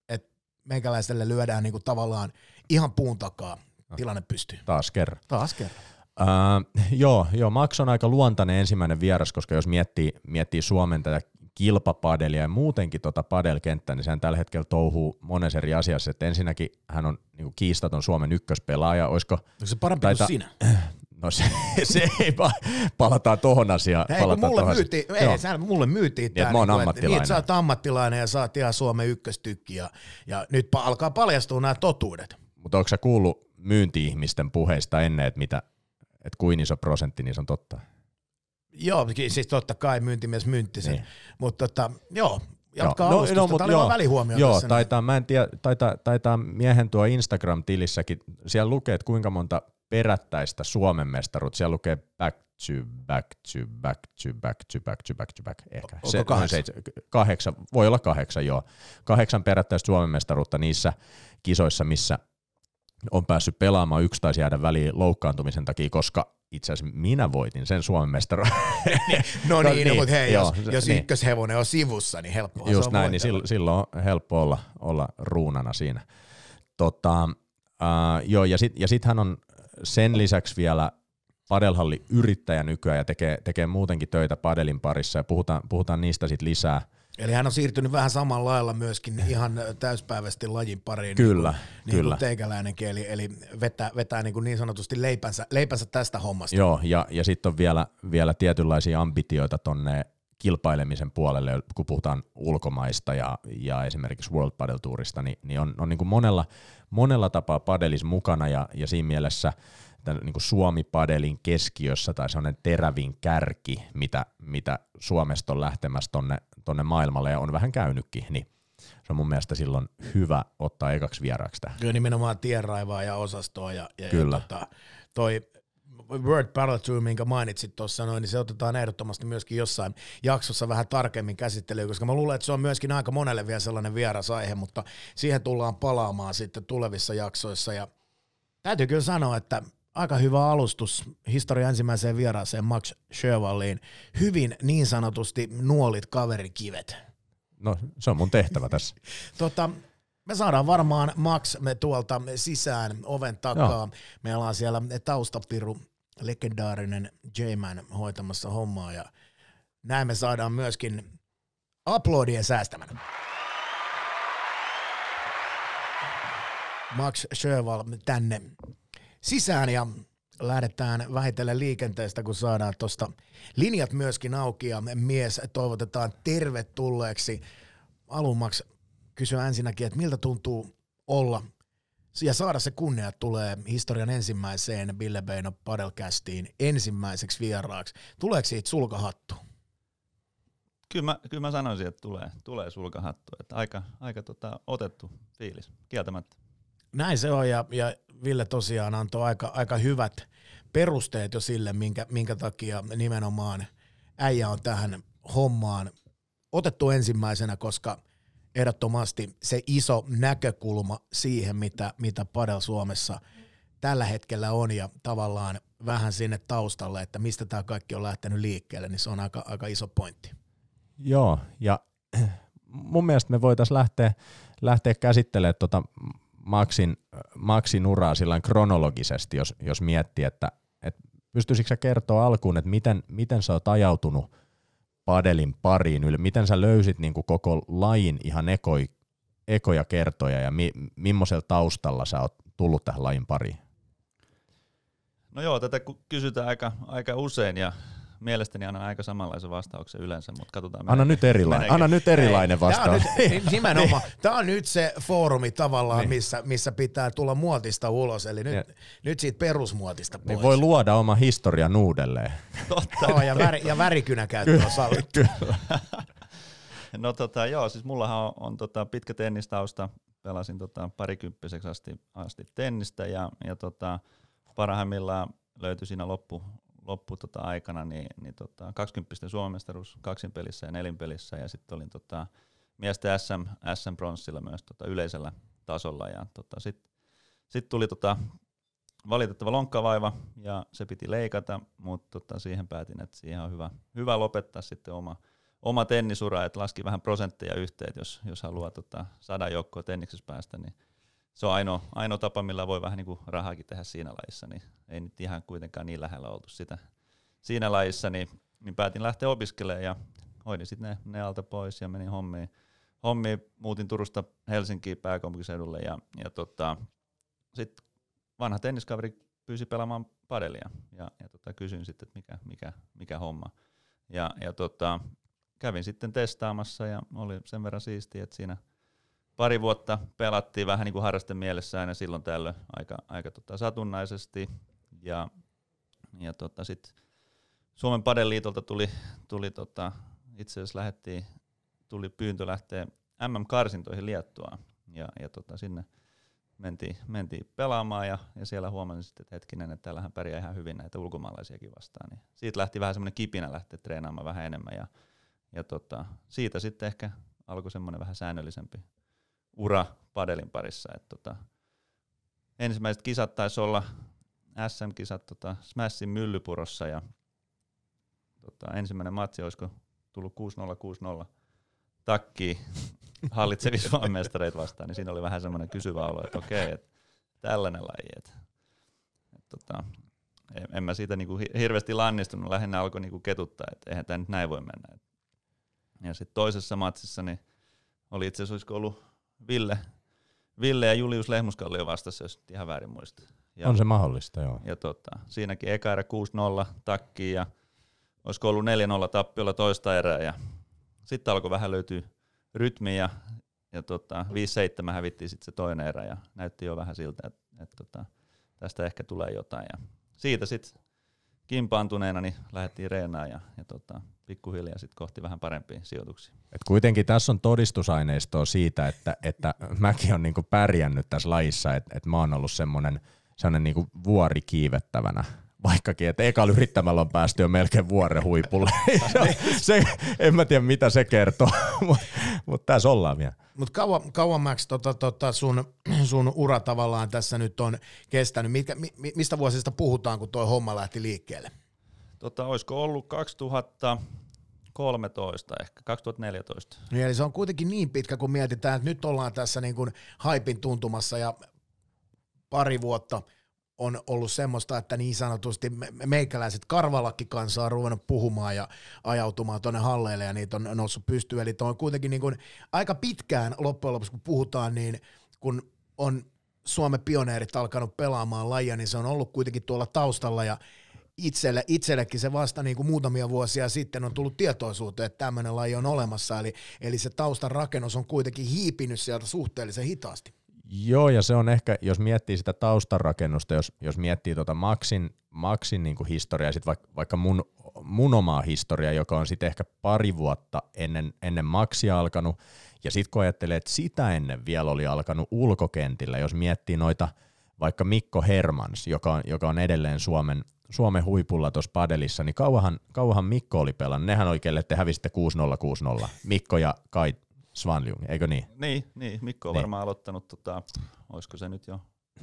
että meikäläiselle lyödään niin kuin tavallaan ihan puun takaa tilanne pystyy. Taas kerran. Taas kerran. Uh, joo, joo, Max on aika luontainen ensimmäinen vieras, koska jos miettii, miettii Suomen tätä kilpapadelia ja muutenkin tota padelkenttää, niin sehän tällä hetkellä touhuu monessa eri asiassa. Että ensinnäkin hän on niin kiistaton Suomen ykköspelaaja. Olisiko, Onko se parempi taita, kuin sinä? No se, se ei pa, palataan tohon asiaan. Hei, kun mulle myytiin, ei, sä, mulle myytiin niin, mä oon niin, ammattilainen. Niin, että sä oot ammattilainen ja oot ihan Suomen ykköstykki ja, ja nyt alkaa paljastua nämä totuudet. Mutta onko sä kuullut myynti-ihmisten puheista ennen, että mitä, että kuin iso prosentti niissä on totta? Joo, siis totta kai myyntimies myynti sen, niin. mutta tota, joo, jatkaa no, alustusta. No, mutta, Tämä oli välihuomio Joo, tässä taitaa, mä en tiedä, taitaa, taitaa miehen tuo Instagram-tilissäkin, siellä lukee, että kuinka monta perättäistä Suomen mestaruutta, siellä lukee back to back to back to back to back to back to back, ehkä. Se, kahdeksan? Se, kahdeksan? Voi olla kahdeksan, joo. Kahdeksan perättäistä Suomen mestaruutta niissä kisoissa, missä on päässyt pelaamaan yksi tai jäädä väliin loukkaantumisen takia, koska itse asiassa minä voitin sen Suomen mestaruuden. no niin, niin, no, mutta hei, joo, jos, jos niin. ykköshevonen on sivussa, niin helppoa Just näin, niin silloin, silloin on helppo olla, olla ruunana siinä. Tota, uh, joo, ja sitten ja sit hän on sen lisäksi vielä padelhalli yrittäjä nykyään ja tekee, tekee muutenkin töitä padelin parissa ja puhutaan, puhutaan niistä sitten lisää – Eli hän on siirtynyt vähän samalla lailla myöskin ihan täyspäiväisesti lajin pariin. Kyllä, niin kuin, kyllä. Niin kuin teikäläinenkin, eli, eli vetää, vetää niin, kuin niin sanotusti leipänsä, leipänsä tästä hommasta. Joo, ja, ja sitten on vielä, vielä tietynlaisia ambitioita tonne kilpailemisen puolelle, kun puhutaan ulkomaista ja, ja esimerkiksi World Padel Tourista, niin, niin on, on niin kuin monella, monella tapaa padelis mukana ja, ja siinä mielessä – niin kuin Suomi-padelin keskiössä tai sellainen terävin kärki, mitä, mitä Suomesta on lähtemässä tonne, tonne maailmalle ja on vähän käynytkin, niin se on mun mielestä silloin hyvä ottaa ekaksi vieraaksi tähän. Kyllä nimenomaan tienraivaa ja osastoa ja, ja, Kyllä. ja tota, toi Word Battle minkä mainitsit tuossa noin, niin se otetaan ehdottomasti myöskin jossain jaksossa vähän tarkemmin käsittelyyn, koska mä luulen, että se on myöskin aika monelle vielä sellainen vieras aihe, mutta siihen tullaan palaamaan sitten tulevissa jaksoissa ja täytyy kyllä sanoa, että aika hyvä alustus historian ensimmäiseen vieraaseen Max Sherwalliin. Hyvin niin sanotusti nuolit kaverikivet. No se on mun tehtävä tässä. Tota, me saadaan varmaan Max me tuolta sisään oven takaa. Joo. Meillä on siellä taustapiru, legendaarinen J-Man hoitamassa hommaa ja näin me saadaan myöskin aplodien säästämään. Max Sherwal tänne sisään ja lähdetään vähitellen liikenteestä, kun saadaan tuosta linjat myöskin auki ja mies toivotetaan tervetulleeksi. Alun Max kysyä ensinnäkin, että miltä tuntuu olla ja saada se kunnia, tulee historian ensimmäiseen Ville Beino Padelcastiin ensimmäiseksi vieraaksi. Tuleeko siitä sulkahattu? Kyllä mä, kyllä mä sanoisin, että tulee, tulee sulkahattu. Että aika aika tota, otettu fiilis, kieltämättä. Näin se on ja, ja Ville tosiaan antoi aika, aika hyvät perusteet jo sille, minkä, minkä takia nimenomaan äijä on tähän hommaan otettu ensimmäisenä, koska ehdottomasti se iso näkökulma siihen, mitä, mitä Padel Suomessa tällä hetkellä on ja tavallaan vähän sinne taustalle, että mistä tämä kaikki on lähtenyt liikkeelle, niin se on aika, aika iso pointti. Joo, ja mun mielestä me voitaisiin lähteä, lähteä käsittelemään tuota Maxin, Maxin uraa sillä kronologisesti, jos, jos miettii, että, että pystyisikö sä kertoa alkuun, että miten, miten sä oot ajautunut padelin pariin, miten sä löysit niin kuin koko lajin ihan ekoi, ekoja kertoja ja mi, millaisella taustalla sä oot tullut tähän lajin pariin? No joo, tätä kysytään aika, aika usein ja mielestäni annan aika samanlaisen vastauksen yleensä, mutta katsotaan. Anna nyt, erilainen, anna nyt erilainen vastaus. Tämä on nyt, nimenomaan, tämä on nyt se foorumi tavallaan, niin. missä, missä pitää tulla muotista ulos, eli nyt, nyt siitä perusmuotista niin pois. Niin voi luoda oma historian uudelleen. Totta. Joo, ja, väri, ja värikynä käyttö on sallittu. no tota, joo, siis mullahan on, on tota, pitkä tennistausta, pelasin tota, parikymppiseksi asti, asti tennistä ja, ja tota, parhaimmillaan löytyi siinä loppu, loppu tota aikana niin, niin tota, 20 Suomen mestaruus kaksin pelissä ja nelin pelissä. Ja sitten olin tota, miesten SM, SM Bronssilla myös tota, yleisellä tasolla. Ja tota, sitten sit tuli tota, valitettava lonkkavaiva ja se piti leikata, mutta tota, siihen päätin, että siihen on hyvä, hyvä lopettaa sitten oma, oma tennisura, että laski vähän prosentteja yhteen, jos, jos haluaa tota, saada joukkoa tenniksessä päästä, niin se on ainoa, ainoa tapa, millä voi vähän niin kuin rahaakin tehdä siinä lajissa, niin ei nyt ihan kuitenkaan niin lähellä oltu sitä siinä lajissa, niin, niin päätin lähteä opiskelemaan ja hoidin sitten ne, ne alta pois ja menin hommiin. hommiin muutin Turusta Helsinkiin pääkaupunkiseudulle ja, ja tota, sitten vanha tenniskaveri pyysi pelaamaan padelia ja, ja tota, kysyin sitten, että mikä, mikä, mikä homma. Ja, ja tota, kävin sitten testaamassa ja oli sen verran siistiä, että siinä – pari vuotta pelattiin vähän niin kuin harrasten mielessä aina silloin tällöin aika, aika tota satunnaisesti. Ja, ja tota sit Suomen Padeliitolta tuli, tuli tota, itse asiassa lähettiin, tuli pyyntö lähteä MM-karsintoihin Liettuaan. Ja, ja tota, sinne mentiin, mentiin pelaamaan ja, ja siellä huomasin sitten, että hetkinen, että täällähän pärjää ihan hyvin näitä ulkomaalaisiakin vastaan. Niin siitä lähti vähän semmoinen kipinä lähteä treenaamaan vähän enemmän ja, ja tota, siitä sitten ehkä alkoi semmoinen vähän säännöllisempi ura padelin parissa. Et tota, ensimmäiset kisat taisi olla SM-kisat tota, Smashin myllypurossa ja tota, ensimmäinen matsi olisiko tullut 6-0-6-0 takki hallitsevi Suomen mestareita vastaan, niin siinä oli vähän semmoinen kysyvä olo, että okei, että tällainen laji. Et, et, tota, en, en mä siitä niinku hirveästi lannistunut, lähinnä alkoi niinku ketuttaa, että eihän tämä nyt näin voi mennä. Et. Ja sitten toisessa matsissa niin oli itse asiassa, ollut Ville, Ville ja Julius Lehmuskallio vastasi, jos ihan väärin muista. Ja, on se mahdollista, joo. Ja tota, siinäkin eka erä 6-0 takkiin ja olisiko ollut 4-0 tappiolla toista erää ja sitten alkoi vähän löytyä rytmi ja, ja tota, 5-7 hävittiin sitten se toinen erä ja näytti jo vähän siltä, että et tota, tästä ehkä tulee jotain. Ja siitä sitten kimpaantuneena, niin lähdettiin reenaan ja, ja tota, pikkuhiljaa sitten kohti vähän parempia sijoituksia. Et kuitenkin tässä on todistusaineistoa siitä, että, että mäkin on niinku pärjännyt tässä lajissa, että et mä oon ollut semmoinen niinku vuori kiivettävänä vaikkakin, että ekalla yrittämällä on päästy jo melkein vuoren huipulle. se, en mä tiedä, mitä se kertoo, mutta mut tässä ollaan vielä. Mutta kauan, kauemmaksi tota, tota sun, sun ura tavallaan tässä nyt on kestänyt? Mikä, mi, mistä vuosista puhutaan, kun tuo homma lähti liikkeelle? Tota, olisiko ollut 2013 ehkä, 2014. Niin, eli se on kuitenkin niin pitkä, kun mietitään, että nyt ollaan tässä niin kuin haipin tuntumassa ja pari vuotta – on ollut semmoista, että niin sanotusti meikäläiset karvalakki kanssa on ruvennut puhumaan ja ajautumaan tuonne halleille ja niitä on noussut pystyyn. Eli on kuitenkin niin kuin aika pitkään loppujen lopuksi, kun puhutaan, niin kun on Suomen pioneerit alkanut pelaamaan lajia, niin se on ollut kuitenkin tuolla taustalla ja itselle, itsellekin se vasta niin kuin muutamia vuosia sitten on tullut tietoisuuteen, että tämmöinen laji on olemassa, eli, eli se taustan rakennus on kuitenkin hiipinyt sieltä suhteellisen hitaasti. Joo, ja se on ehkä, jos miettii sitä taustarakennusta, jos, jos miettii tuota Maxin, Maxin niin kuin historiaa, sit vaikka, vaikka mun, mun omaa historiaa, joka on sitten ehkä pari vuotta ennen, ennen Maxia alkanut, ja sitten kun ajattelee, että sitä ennen vielä oli alkanut ulkokentillä, jos miettii noita vaikka Mikko Hermans, joka on, joka on edelleen Suomen, Suomen huipulla tuossa padelissa, niin kauahan, kauahan Mikko oli pelannut. Nehän oikein, että te hävisitte 6-0, 6-0. Mikko ja Kai Svanljung, eikö niin? Niin, niin. Mikko on niin. varmaan aloittanut, tota, olisiko se nyt jo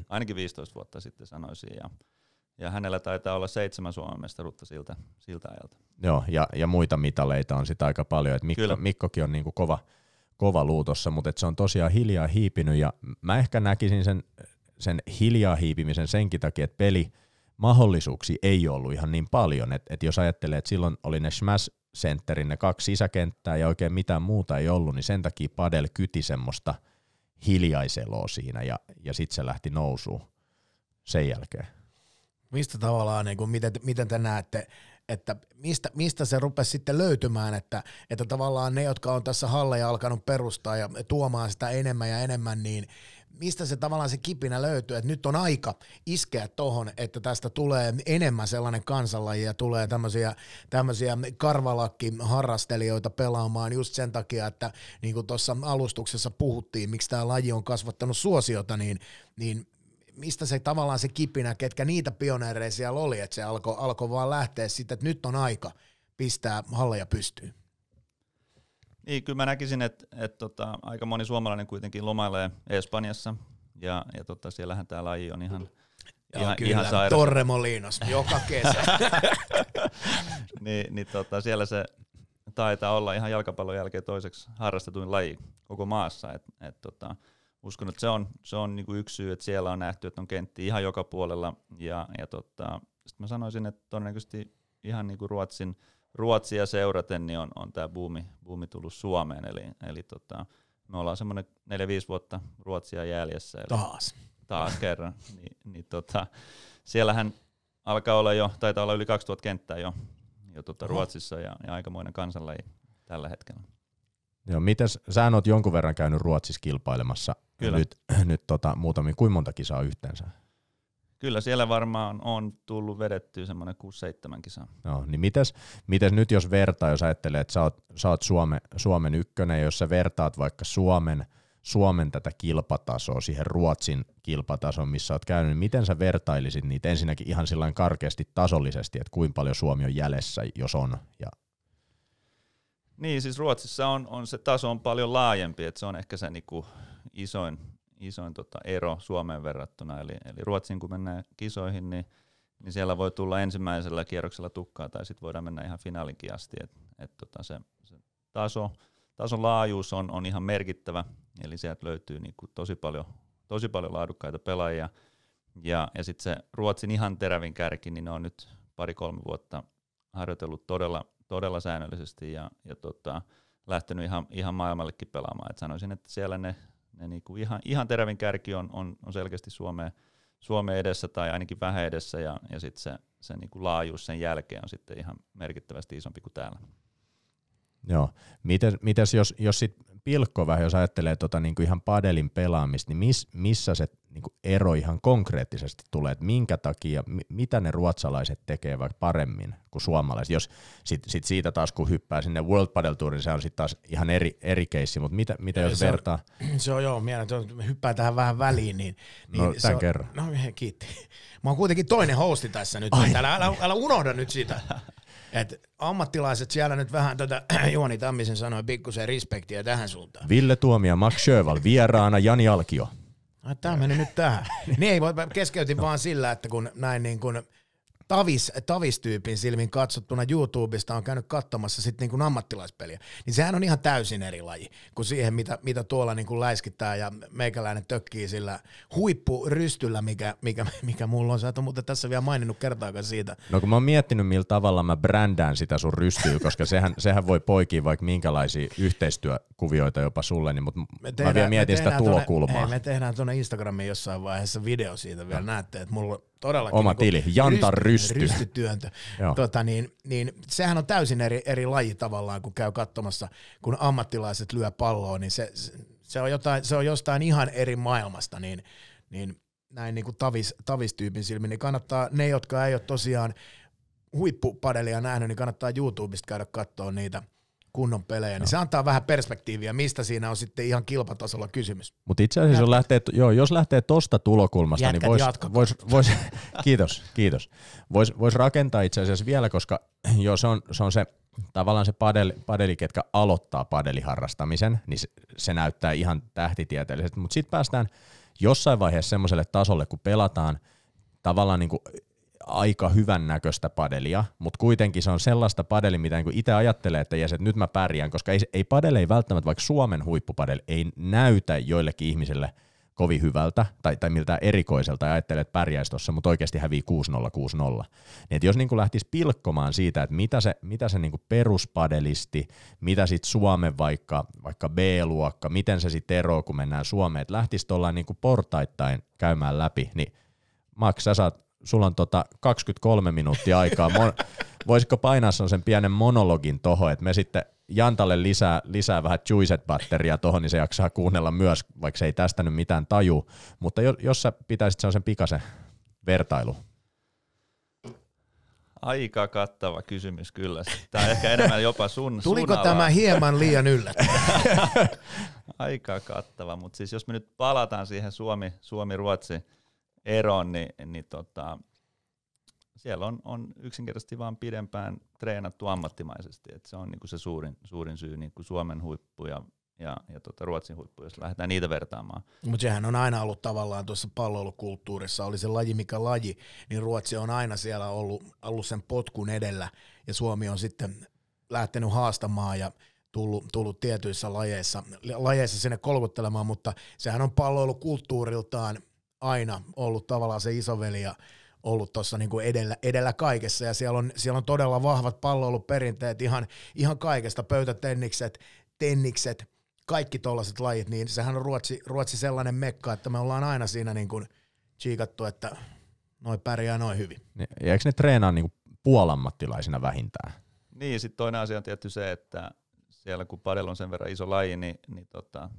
ainakin 15 vuotta sitten sanoisin, ja, ja hänellä taitaa olla seitsemän Suomen mestaruutta siltä, siltä ajalta. Joo, ja, ja muita mitaleita on sitä aika paljon, että Mikko, Mikkokin on niinku kova, kova luutossa, mutta se on tosiaan hiljaa hiipinyt, ja mä ehkä näkisin sen, sen hiljaa hiipimisen senkin takia, että peli mahdollisuuksia ei ollut ihan niin paljon, että et jos ajattelee, että silloin oli ne smash sentterin ne kaksi sisäkenttää ja oikein mitään muuta ei ollut, niin sen takia Padel kyti semmoista hiljaiseloa siinä ja, ja sitten se lähti nousuun sen jälkeen. Mistä tavallaan, niin kuin, miten, miten te näette, että mistä, mistä se rupesi sitten löytymään, että, että tavallaan ne, jotka on tässä halleja alkanut perustaa ja tuomaan sitä enemmän ja enemmän, niin mistä se tavallaan se kipinä löytyy, että nyt on aika iskeä tohon, että tästä tulee enemmän sellainen kansanlaji ja tulee tämmöisiä, tämmöisiä karvalakki-harrastelijoita pelaamaan just sen takia, että niin kuin tuossa alustuksessa puhuttiin, miksi tämä laji on kasvattanut suosiota, niin, niin mistä se tavallaan se kipinä, ketkä niitä pioneereja siellä oli, että se alkoi alko vaan lähteä sitten, että nyt on aika pistää halleja pystyyn. Niin, kyllä mä näkisin, että, että tota, aika moni suomalainen kuitenkin lomailee Espanjassa, ja, ja tota, siellähän tämä laji on ihan, Joo, ihan, kyllä, ihan sairas. Torremolinos, joka kesä. niin, niin tota, siellä se taitaa olla ihan jalkapallon jälkeen toiseksi harrastetuin laji koko maassa. Et, et, tota, uskon, että se on, se on niinku yksi syy, että siellä on nähty, että on kentti ihan joka puolella. Ja, ja tota, sitten mä sanoisin, että todennäköisesti ihan niinku Ruotsin – Ruotsia seuraten niin on, on tämä buumi, buumi tullut Suomeen, eli, eli tota, me ollaan semmoinen 4-5 vuotta Ruotsia jäljessä. Eli taas. Taas kerran. niin, niin tota, siellähän alkaa olla jo, taitaa olla yli 2000 kenttää jo, jo tota Ruotsissa ja, ja aikamoinen kansanlaji tällä hetkellä. Joo, mites, sä oot jonkun verran käynyt Ruotsissa kilpailemassa Kyllä. nyt, nyt tota, muutamia, kuinka monta kisaa yhteensä? Kyllä siellä varmaan on tullut vedettyä semmoinen 6-7 kisaa. No, niin mites, mites nyt jos vertaa, jos ajattelee, että sä oot, sä oot Suome, Suomen ykkönen, jos sä vertaat vaikka Suomen, Suomen tätä kilpatasoa siihen Ruotsin kilpatasoon, missä oot käynyt, niin miten sä vertailisit niitä ensinnäkin ihan sillä karkeasti tasollisesti, että kuinka paljon Suomi on jäljessä, jos on? Ja... Niin, siis Ruotsissa on, on se taso on paljon laajempi, että se on ehkä se niinku isoin, isoin tota ero Suomeen verrattuna. Eli, eli Ruotsin kun mennään kisoihin, niin, niin siellä voi tulla ensimmäisellä kierroksella tukkaa tai sitten voidaan mennä ihan finaalinkin asti. Et, et tota se, se taso, tason laajuus on, on ihan merkittävä, eli sieltä löytyy niinku tosi, paljon, tosi paljon laadukkaita pelaajia. Ja, ja sitten se Ruotsin ihan terävin kärki, niin ne on nyt pari-kolme vuotta harjoitellut todella, todella säännöllisesti ja, ja tota, lähtenyt ihan, ihan maailmallekin pelaamaan. Et sanoisin, että siellä ne ne niinku ihan, ihan terävin kärki on, on, on selkeästi Suomeen, Suomeen edessä tai ainakin vähän edessä ja, ja sitten se, se niinku laajuus sen jälkeen on sitten ihan merkittävästi isompi kuin täällä. Joo. Mites, mites jos, jos sit pilkko vähän, jos ajattelee tota niinku ihan padelin pelaamista, niin miss, missä se niinku ero ihan konkreettisesti tulee, että minkä takia, mi, mitä ne ruotsalaiset tekee vaikka paremmin kuin suomalaiset, jos sit, sit siitä taas kun hyppää sinne World Padel Tourin, se on sitten taas ihan eri, eri keissi, mutta mitä, mitä jos se vertaa? On, se on joo, mielenkiintoista, hyppää tähän vähän väliin, niin, niin no, tämän on, kerran. No kiitti. Mä oon kuitenkin toinen hosti tässä nyt, älä, älä, älä unohda nyt sitä. Et ammattilaiset siellä nyt vähän tätä Juoni Tammisen sanoi pikkusen respektiä tähän suuntaan. Ville Tuomia, Max Sjöval, vieraana Jani Alkio. Tämä meni nyt tähän. niin ei voi, keskeytin no. vaan sillä, että kun näin niin kuin tavis, tavistyypin silmin katsottuna YouTubesta on käynyt katsomassa sitten niin ammattilaispeliä, niin sehän on ihan täysin eri laji kuin siihen, mitä, mitä tuolla niin kuin läiskittää ja meikäläinen tökkii sillä huippurystyllä, mikä, mikä, mikä mulla on. Sä et ole muuten tässä vielä maininnut kertaakaan siitä. No kun mä oon miettinyt, millä tavalla mä brändään sitä sun rystyä, koska sehän, sehän voi poikia vaikka minkälaisia yhteistyökuvioita jopa sulle, niin, mutta tehdään, mä vielä mietin sitä tulokulmaa. Tuonne, ei, me tehdään tuonne Instagramiin jossain vaiheessa video siitä vielä, näette, että mulla todellakin Oma niin tili, Jantan rysty. Rystytyöntö. tota, niin, niin, sehän on täysin eri, eri laji tavallaan, kun käy katsomassa, kun ammattilaiset lyö palloa, niin se, se, on, jotain, se on jostain ihan eri maailmasta, niin, niin näin niin kuin tavis, tavistyypin silmin, niin kannattaa, ne jotka ei ole tosiaan huippupadelia nähnyt, niin kannattaa YouTubesta käydä katsoa niitä kunnon pelejä, niin no. se antaa vähän perspektiiviä, mistä siinä on sitten ihan kilpatasolla kysymys. Mutta itse asiassa jos lähtee, joo, jos lähtee tosta tulokulmasta, niin Jätkät niin voisi, vois, vois, kiitos, kiitos. Voisi vois rakentaa itse asiassa vielä, koska joo, se, on, se on se tavallaan se padeli, padeli, ketkä aloittaa padeliharrastamisen, niin se, se näyttää ihan tähtitieteellisesti, mutta sitten päästään jossain vaiheessa semmoiselle tasolle, kun pelataan tavallaan niin kuin aika hyvän näköistä padelia, mutta kuitenkin se on sellaista padeli, mitä niin itse ajattelee, että, että nyt mä pärjään, koska ei, ei padeli ei välttämättä, vaikka Suomen huippupadeli ei näytä joillekin ihmisille kovin hyvältä tai, tai miltä erikoiselta ja ajattelee, että pärjäisi tuossa, mutta oikeasti hävii 6-0, 6-0. Niin jos niin lähtisi pilkkomaan siitä, että mitä se, mitä se niin peruspadelisti, mitä sitten Suomen vaikka, vaikka B-luokka, miten se sitten eroaa, kun mennään Suomeen, että lähtisi tuollain niin portaittain käymään läpi, niin Max, sä saat sulla on tota 23 minuuttia aikaa. Mon- voisiko painaa sen pienen monologin tohon, että me sitten Jantalle lisää, lisää vähän juiset-batteria tohon, niin se jaksaa kuunnella myös, vaikka se ei tästä nyt mitään taju. Mutta jos, jos sä pitäisit sen pikaisen vertailu. Aika kattava kysymys kyllä. Tämä on ehkä enemmän jopa sun Tuliko sun tämä hieman liian yllättävä? Aika kattava, mutta siis jos me nyt palataan siihen Suomi, Suomi-Ruotsi eron, niin, niin tota, siellä on, on yksinkertaisesti vain pidempään treenattu ammattimaisesti. Et se on niinku se suurin, suurin syy niinku Suomen huippu ja, ja, ja tota Ruotsin huippu, jos lähdetään niitä vertaamaan. Mutta sehän on aina ollut tavallaan tuossa palloilukulttuurissa, oli se laji mikä laji, niin Ruotsi on aina siellä ollut, ollut sen potkun edellä ja Suomi on sitten lähtenyt haastamaan ja tullut, tullut tietyissä lajeissa, lajeissa sinne kolkuttelemaan, mutta sehän on palloilukulttuuriltaan aina ollut tavallaan se isoveli ja ollut tuossa niinku edellä, edellä kaikessa ja siellä on, siellä on todella vahvat palloiluperinteet ihan, ihan kaikesta, pöytätennikset, tennikset, kaikki tuollaiset lajit, niin sehän on Ruotsi, Ruotsi sellainen mekka, että me ollaan aina siinä niin kuin chiikattu, että noin pärjää noin hyvin. Ja eikö ne treenaa niin puolammattilaisina vähintään? Niin, sitten toinen asia on tietty se, että siellä kun padel on sen verran iso laji, niin, niin tota,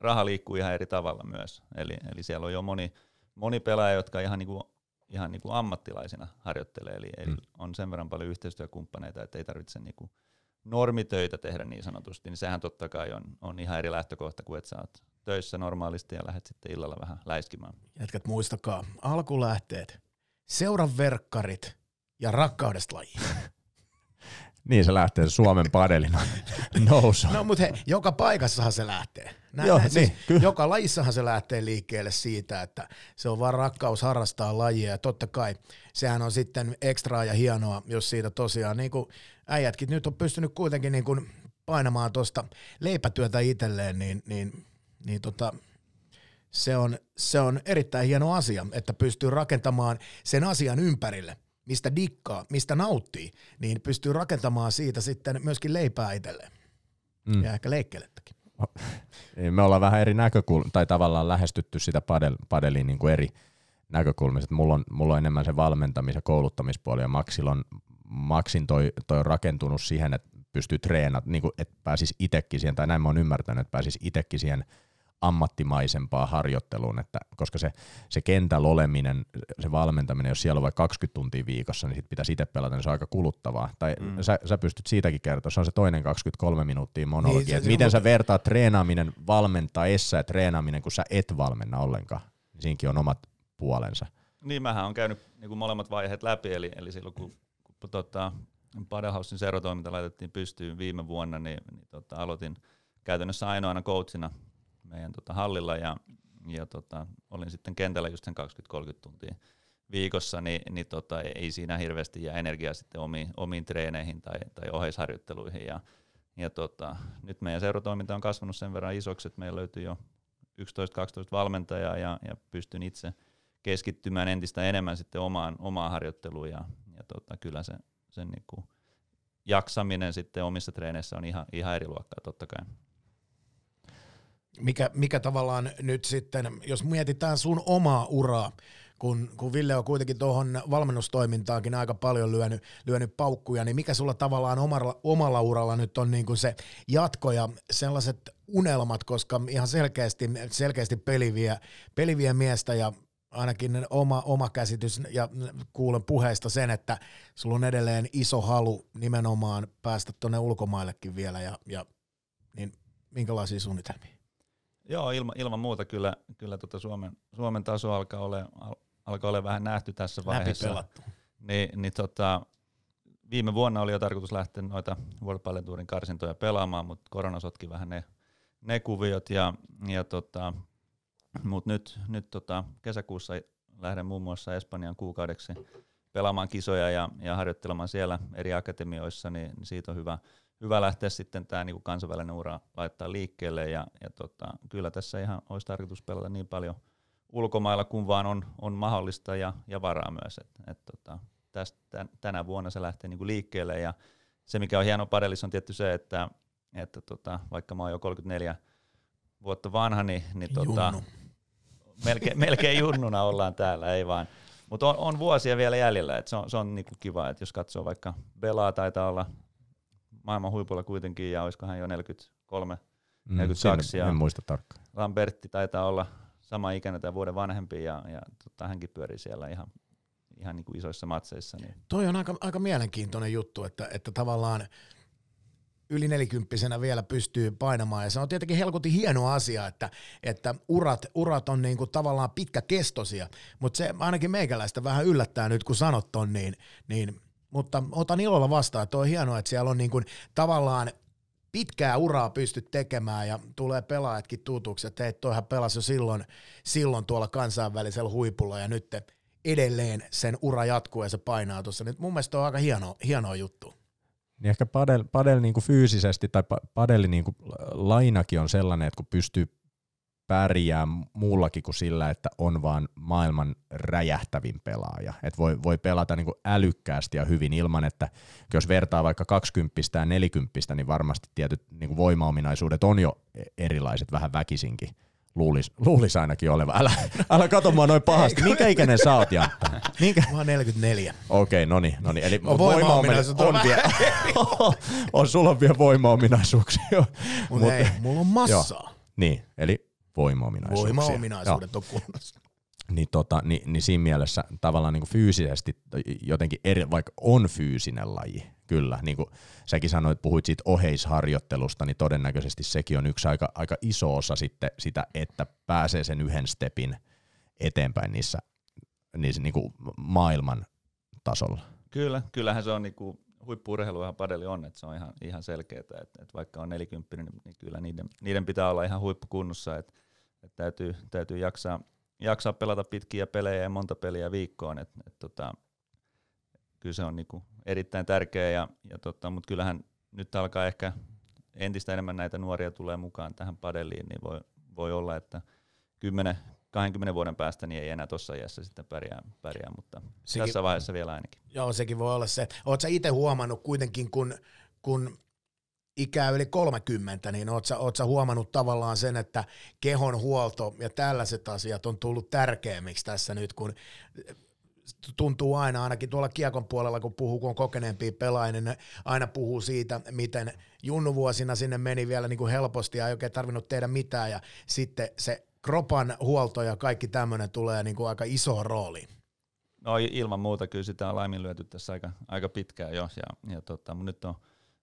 raha liikkuu ihan eri tavalla myös. Eli, eli siellä on jo moni, moni pelaaja, jotka ihan, niinku, ihan niinku ammattilaisina harjoittelee, eli, eli mm. on sen verran paljon yhteistyökumppaneita, että ei tarvitse niinku normitöitä tehdä niin sanotusti, niin sehän totta kai on, on ihan eri lähtökohta kuin että sä oot töissä normaalisti ja lähdet sitten illalla vähän läiskimään. Jätkät muistakaa, alkulähteet, seuran verkkarit ja rakkaudesta lajiin. Niin se lähtee se Suomen padelin nousu. No mutta joka paikassahan se lähtee. Näin, Joo, näin, siis niin, joka lajissahan se lähtee liikkeelle siitä, että se on vaan rakkaus harrastaa lajia ja totta kai sehän on sitten ekstraa ja hienoa, jos siitä tosiaan niin kuin äijätkin nyt on pystynyt kuitenkin niin kuin painamaan tuosta leipätyötä itselleen, niin, niin, niin tota, se, on, se on erittäin hieno asia, että pystyy rakentamaan sen asian ympärille – mistä dikkaa, mistä nauttii, niin pystyy rakentamaan siitä sitten myöskin leipää itselleen. Mm. Ja ehkä leikkelettäkin. Me ollaan vähän eri näkökulmia, tai tavallaan lähestytty sitä padel, padeliin niin kuin eri näkökulmista. Mulla on, mulla on enemmän se valmentamis- ja kouluttamispuoli, ja Maxilla on, Maxin toi, toi on rakentunut siihen, että pystyy treenat, niin kuin, että pääsisi itsekin siihen, tai näin mä oon ymmärtänyt, että pääsisi itsekin siihen ammattimaisempaa harjoitteluun, että koska se, se kentällä oleminen, se valmentaminen, jos siellä on vaikka 20 tuntia viikossa, niin sit pitäisi itse pelata, niin se on aika kuluttavaa. Tai mm. sä, sä pystyt siitäkin kertoa, se on se toinen 23 minuuttia monologia, niin, että miten sä vertaat treenaaminen valmentaessa ja treenaaminen, kun sä et valmenna ollenkaan. Niin siinäkin on omat puolensa. Niin, mähän on käynyt niin molemmat vaiheet läpi, eli, eli silloin kun, kun tota, Padelhausin serotoiminta laitettiin pystyyn viime vuonna, niin, niin tota, aloitin käytännössä ainoana coachina meidän tota, hallilla ja, ja tota, olin sitten kentällä just sen 20-30 tuntia viikossa, niin, niin tota, ei siinä hirveästi jää energiaa sitten omiin, omiin treeneihin tai, tai oheisharjoitteluihin. Ja, ja tota, nyt meidän seuratoiminta on kasvanut sen verran isoksi, että meillä löytyy jo 11-12 valmentajaa ja, ja pystyn itse keskittymään entistä enemmän sitten omaan, omaan harjoitteluun ja, ja tota, kyllä se, sen niin jaksaminen sitten omissa treeneissä on ihan, ihan eri luokkaa totta kai mikä, mikä tavallaan nyt sitten, jos mietitään sun omaa uraa, kun, kun Ville on kuitenkin tuohon valmennustoimintaankin aika paljon lyönyt, lyönyt paukkuja, niin mikä sulla tavallaan omalla, omalla uralla nyt on niin kuin se jatko ja sellaiset unelmat, koska ihan selkeästi, selkeästi peliviä, peliviä miestä ja ainakin oma, oma käsitys ja kuulen puheesta sen, että sulla on edelleen iso halu nimenomaan päästä tuonne ulkomaillekin vielä ja, ja niin minkälaisia suunnitelmia? Joo, ilma, ilman muuta kyllä, kyllä tota Suomen, Suomen taso alkaa olla, al, alkaa olla vähän nähty tässä vaiheessa. Niin, niin tota, viime vuonna oli jo tarkoitus lähteä noita World Padel Tourin karsintoja pelaamaan, mutta korona sotki vähän ne, ne kuviot. Ja, ja tota, mutta nyt, nyt tota, kesäkuussa lähden muun muassa Espanjan kuukaudeksi pelaamaan kisoja ja, ja harjoittelemaan siellä eri akatemioissa, niin, niin siitä on hyvä, hyvä lähteä sitten tämä niinku kansainvälinen ura laittaa liikkeelle ja, ja tota, kyllä tässä ihan olisi tarkoitus pelata niin paljon ulkomailla kuin vaan on, on mahdollista ja, ja varaa myös. Et, et tota, tästä, tänä vuonna se lähtee niinku liikkeelle ja se mikä on hieno padelissa on tietty se, että, että tota, vaikka mä oon jo 34 vuotta vanha, niin, niin tota, melkein, melkein junnuna ollaan täällä, ei vaan. Mutta on, on, vuosia vielä jäljellä, että se on, se on niinku kiva, että jos katsoo vaikka Belaa taitaa olla maailman huipulla kuitenkin, ja olisiko hän jo 43, mm, 42. Ja en muista tarkkaan. Lambertti taitaa olla sama ikäinen tai vuoden vanhempi, ja, ja tota, hänkin pyörii siellä ihan, ihan niin kuin isoissa matseissa. Niin. Toi on aika, aika mielenkiintoinen juttu, että, että tavallaan yli nelikymppisenä vielä pystyy painamaan, ja se on tietenkin helkutin hieno asia, että, että urat, urat on niin kuin tavallaan pitkäkestoisia, mutta se ainakin meikäläistä vähän yllättää nyt, kun sanot ton, niin, niin mutta otan ilolla vastaan, että on hienoa, että siellä on niin kuin tavallaan pitkää uraa pystyt tekemään ja tulee pelaajatkin tutuksi, että hei, toihan pelasi jo silloin, silloin tuolla kansainvälisellä huipulla ja nyt edelleen sen ura jatkuu ja se painaa tuossa. Nyt mun mielestä on aika hieno, hieno juttu. Niin ehkä padel, padel niin kuin fyysisesti tai padeli niin kuin lainakin on sellainen, että kun pystyy pärjää muullakin kuin sillä, että on vaan maailman räjähtävin pelaaja. Et voi, voi pelata niin älykkäästi ja hyvin ilman, että jos vertaa vaikka 20 ja 40, niin varmasti tietyt niin voimaominaisuudet on jo erilaiset vähän väkisinkin. Luulis, luulis ainakin oleva. Älä, älä katso mua noin pahasti. Minkä ikäinen sä oot, Jantta? Minkä? Mä oon 44. Okei, okay, no niin. No niin. Eli voimaominaisuudet on, on vielä. on, sulla on vielä voimaominaisuuksia. Mut ei, mulla on massaa. Joo. Niin, eli voimaominaisuuksia. Voimaominaisuudet on kunnossa. Niin, tota, niin, niin siinä mielessä tavallaan niin kuin fyysisesti jotenkin eri, vaikka on fyysinen laji, kyllä, niin kuin säkin sanoit, puhuit siitä oheisharjoittelusta, niin todennäköisesti sekin on yksi aika, aika iso osa sitten sitä, että pääsee sen yhden stepin eteenpäin niissä, niissä niin kuin maailman tasolla. Kyllä, kyllähän se on niin kuin huippu ihan padeli on, että se on ihan, ihan selkeää, että, että vaikka on 40, niin kyllä niiden, niiden pitää olla ihan huippukunnossa, että, että täytyy, täytyy jaksaa, jaksaa pelata pitkiä pelejä ja monta peliä viikkoon, että, että tota, kyllä se on niinku erittäin tärkeä, ja, ja tota, mutta kyllähän nyt alkaa ehkä entistä enemmän näitä nuoria tulee mukaan tähän padeliin, niin voi, voi olla, että 10, 20 vuoden päästä niin ei enää tuossa iässä sitten pärjää, pärjää mutta sekin, tässä vaiheessa vielä ainakin. Joo, sekin voi olla se. Oletko itse huomannut kuitenkin, kun, kun ikää yli 30, niin ootko, ootko huomannut tavallaan sen, että kehon huolto ja tällaiset asiat on tullut tärkeämmiksi tässä nyt, kun tuntuu aina, ainakin tuolla kiekon puolella, kun puhuu, kun on kokeneempia pelaajia, niin aina puhuu siitä, miten junnuvuosina sinne meni vielä niin kuin helposti ja ei oikein tarvinnut tehdä mitään ja sitten se kropan huolto ja kaikki tämmöinen tulee niin kuin aika iso rooli. No ilman muuta kyllä sitä on laiminlyöty tässä aika, aika pitkään jo, ja, ja tota, nyt on,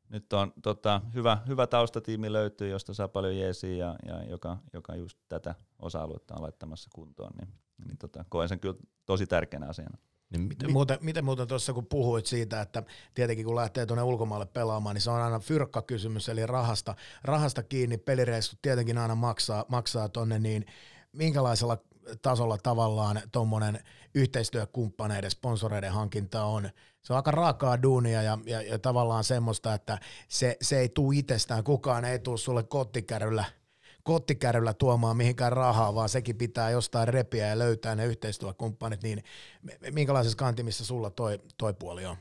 nyt on tota, hyvä, hyvä taustatiimi löytyy, josta saa paljon jeesiä ja, ja joka, joka just tätä osa-aluetta on laittamassa kuntoon, niin, niin tota, koen sen kyllä tosi tärkeänä asiana. Niin miten, muuten, miten muuten tuossa kun puhuit siitä, että tietenkin kun lähtee tuonne ulkomaalle pelaamaan, niin se on aina fyrkka-kysymys, eli rahasta, rahasta kiinni, pelireissut tietenkin aina maksaa, maksaa tuonne, niin minkälaisella tasolla tavallaan tuommoinen yhteistyökumppaneiden, sponsoreiden hankinta on. Se on aika raakaa duunia ja, ja, ja tavallaan semmoista, että se, se ei tule itsestään, kukaan ei tule sulle kottikärryllä – kottikärryllä tuomaan mihinkään rahaa, vaan sekin pitää jostain repiä ja löytää ne yhteistyökumppanit, niin minkälaisessa kantimissa sulla toi, toi puoli on?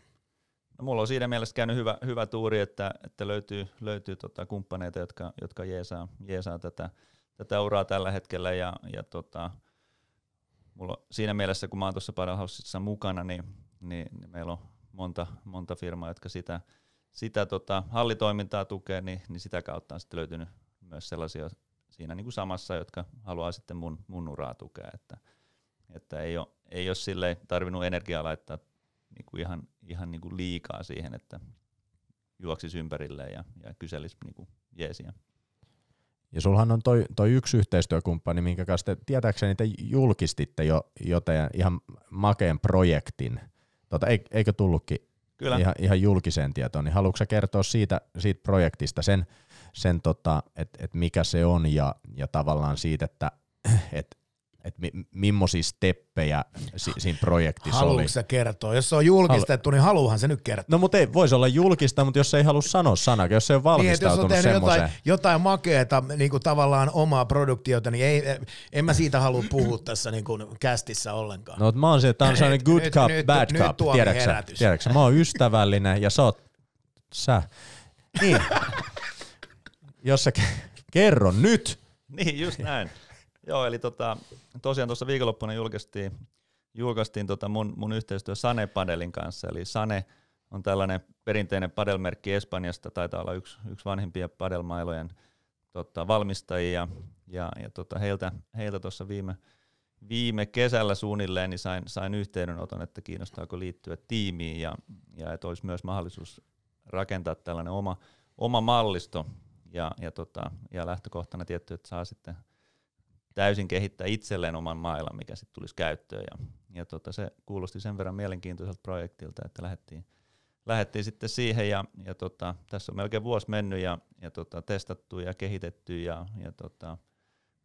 No, mulla on siinä mielessä käynyt hyvä, hyvä tuuri, että, että löytyy, löytyy tota kumppaneita, jotka, jotka jeesaa, jeesaa tätä, tätä uraa tällä hetkellä ja, ja tota, mulla siinä mielessä, kun mä oon tuossa Paddlehousessa mukana, niin, niin, niin, meillä on monta, monta firmaa, jotka sitä, sitä tota, hallitoimintaa tukee, niin, niin sitä kautta on sitten löytynyt myös sellaisia siinä niin kuin samassa, jotka haluaa sitten mun, mun uraa tukea, että, että ei ole, ei ole silleen tarvinnut energiaa laittaa niin kuin ihan, ihan niin kuin liikaa siihen, että juoksisi ympärille ja, ja kyselisi niin kuin jeesiä. Ja sulhan on toi, toi yksi yhteistyökumppani, minkä kanssa te tietääkseni te julkistitte jo, jo teidän ihan makeen projektin. Tota, eikö tullutkin Kyllä. Ihan, ihan julkiseen tietoon, niin haluatko kertoa siitä, siitä projektista sen, sen tota, että et mikä se on ja, ja tavallaan siitä, että et, että mi, millaisia steppejä si, siinä projektissa Haluatko oli. Haluatko kertoa? Jos se on julkistettu, Halu... niin haluuhan se nyt kertoa. No mutta ei, voisi olla julkista, mutta jos ei halua sanoa sanaa, jos se on valmistautunut niin, jos on. Jotain, jotain makeeta, niin kuin tavallaan omaa produktiota, niin ei, en mä siitä halua puhua tässä niin kuin kästissä ollenkaan. No mä oon se, että tämä on sellainen good nyt, cup, nyt, bad nyt, cup, nyt tiedäksä, tiedäksä, mä oon ystävällinen ja sä oot, sä. Niin. Jos sä kerro nyt. Niin, just näin. Joo, eli tota, tosiaan tuossa viikonloppuna julkaistiin, julkaistiin tota mun, mun yhteistyö Sane Padelin kanssa, eli Sane on tällainen perinteinen padelmerkki Espanjasta, taitaa olla yksi, yksi vanhimpia padelmailojen tota, valmistajia, ja, ja tota, heiltä, heiltä tuossa viime, viime kesällä suunnilleen niin sain, sain yhteydenoton, että kiinnostaako liittyä tiimiin, ja, ja että olisi myös mahdollisuus rakentaa tällainen oma, oma mallisto, ja, ja, tota, ja lähtökohtana tietty, että saa sitten täysin kehittää itselleen oman mailan, mikä sitten tulisi käyttöön. Ja, ja tota, se kuulosti sen verran mielenkiintoiselta projektilta, että lähdettiin, lähdettiin sitten siihen. Ja, ja tota, tässä on melkein vuosi mennyt ja, ja tota, testattu ja kehitetty ja, ja tota,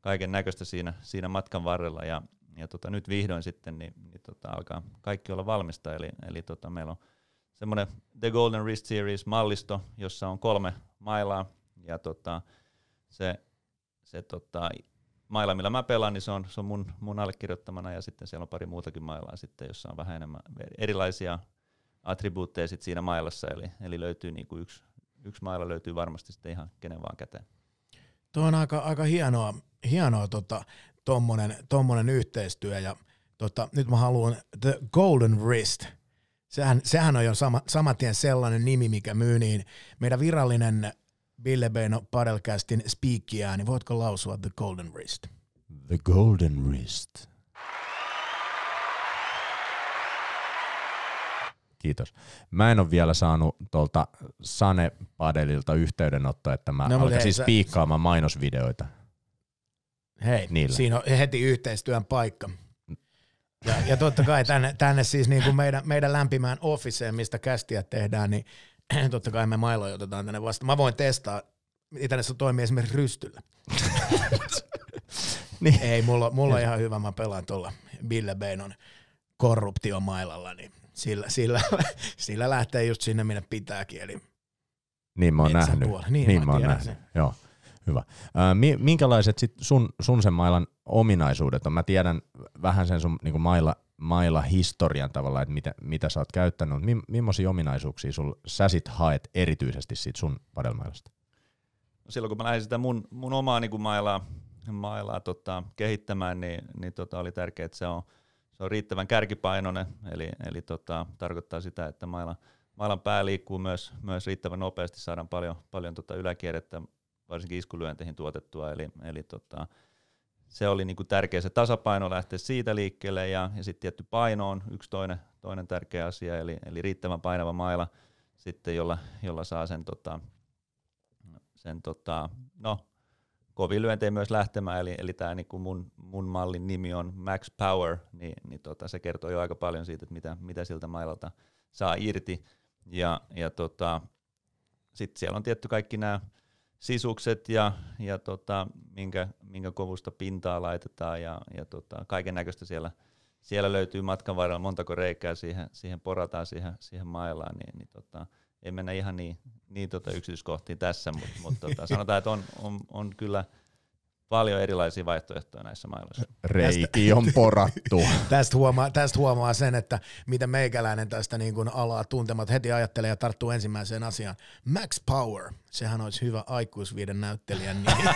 kaiken näköistä siinä, siinä matkan varrella. Ja, ja tota, nyt vihdoin sitten niin, niin tota, alkaa kaikki olla valmista, eli, eli tota, meillä on semmoinen The Golden Wrist Series mallisto, jossa on kolme mailaa ja tota, se, se tota, mailla, millä mä pelaan, niin se on, se on mun, mun allekirjoittamana ja sitten siellä on pari muutakin mailaa sitten, jossa on vähän enemmän erilaisia attribuutteja sit siinä mailassa, eli, eli löytyy niinku yksi, yksi mailla löytyy varmasti sitten ihan kenen vaan käteen. Tuo on aika, aika hienoa, hienoa tota, tommonen, tommonen yhteistyö ja tota, nyt mä haluan The Golden Wrist. Sehän, sehän on jo sama, samatien sellainen nimi, mikä myy niin meidän virallinen Ville Beino Padelcastin spiikkiä, niin voitko lausua The Golden Wrist? The Golden Wrist. Kiitos. Mä en ole vielä saanut tuolta Sane Padelilta yhteydenottoa, että mä no, alkaisin hei, spiikkaamaan mainosvideoita. Hei, niillä. siinä on heti yhteistyön paikka. Ja, ja totta kai tänne, tänne siis niin kuin meidän, meidän lämpimään officeen, mistä kästiä tehdään, niin totta kai me mailoja otetaan tänne vasta. Mä voin testaa, miten se toimii esimerkiksi rystyllä. niin. Ei, mulla, mulla on ihan hyvä, mä pelaan tuolla Bille Beinon korruptiomailalla, niin sillä, sillä, sillä lähtee just sinne, minne pitääkin, eli niin mä oon nähnyt. Niin, niin mä, mä oon nähnyt. Sen. Joo, hyvä. Minkälaiset sit sun, sun sen mailan ominaisuudet on? Mä tiedän vähän sen sun niin mailla, mailla historian tavalla, että mitä, mitä sä oot käyttänyt, mutta millaisia ominaisuuksia sul, sä sit haet erityisesti siitä sun padelmailasta? No silloin kun mä lähdin sitä mun, mun omaa niin kuin mailaa, mailaa tota, kehittämään, niin, niin tota, oli tärkeää, että se on, se on riittävän kärkipainoinen, eli, eli tota, tarkoittaa sitä, että mailan, mailan pää liikkuu myös, myös riittävän nopeasti, saadaan paljon, paljon tota yläkierrettä varsinkin iskulyönteihin tuotettua, eli, eli tota, se oli niinku tärkeä se tasapaino lähteä siitä liikkeelle ja, ja sitten tietty paino on yksi toinen, toinen tärkeä asia, eli, eli riittävän painava maila sitten, jolla, jolla saa sen, tota, sen tota, no, kovin lyöntejä myös lähtemään, eli, eli tämä niinku mun, mun mallin nimi on Max Power, niin, niin tota, se kertoo jo aika paljon siitä, että mitä, mitä siltä mailalta saa irti, ja, ja tota, sitten siellä on tietty kaikki nämä sisukset ja, ja tota, minkä, minkä kovusta pintaa laitetaan ja, ja tota, kaiken näköistä siellä, siellä löytyy matkan varrella, montako reikää siihen, siihen porataan siihen, siihen mailaan, niin, niin tota, ei mennä ihan niin, niin tota yksityiskohtiin tässä, mutta mut tota, sanotaan, että on, on, on kyllä – paljon erilaisia vaihtoehtoja näissä mailoissa. Reiki on porattu. tästä, huomaa, tästä huomaa sen, että mitä meikäläinen tästä niin kuin alaa tuntemat heti ajattelee ja tarttuu ensimmäiseen asiaan. Max Power, sehän olisi hyvä aikuisviiden näyttelijän nimi.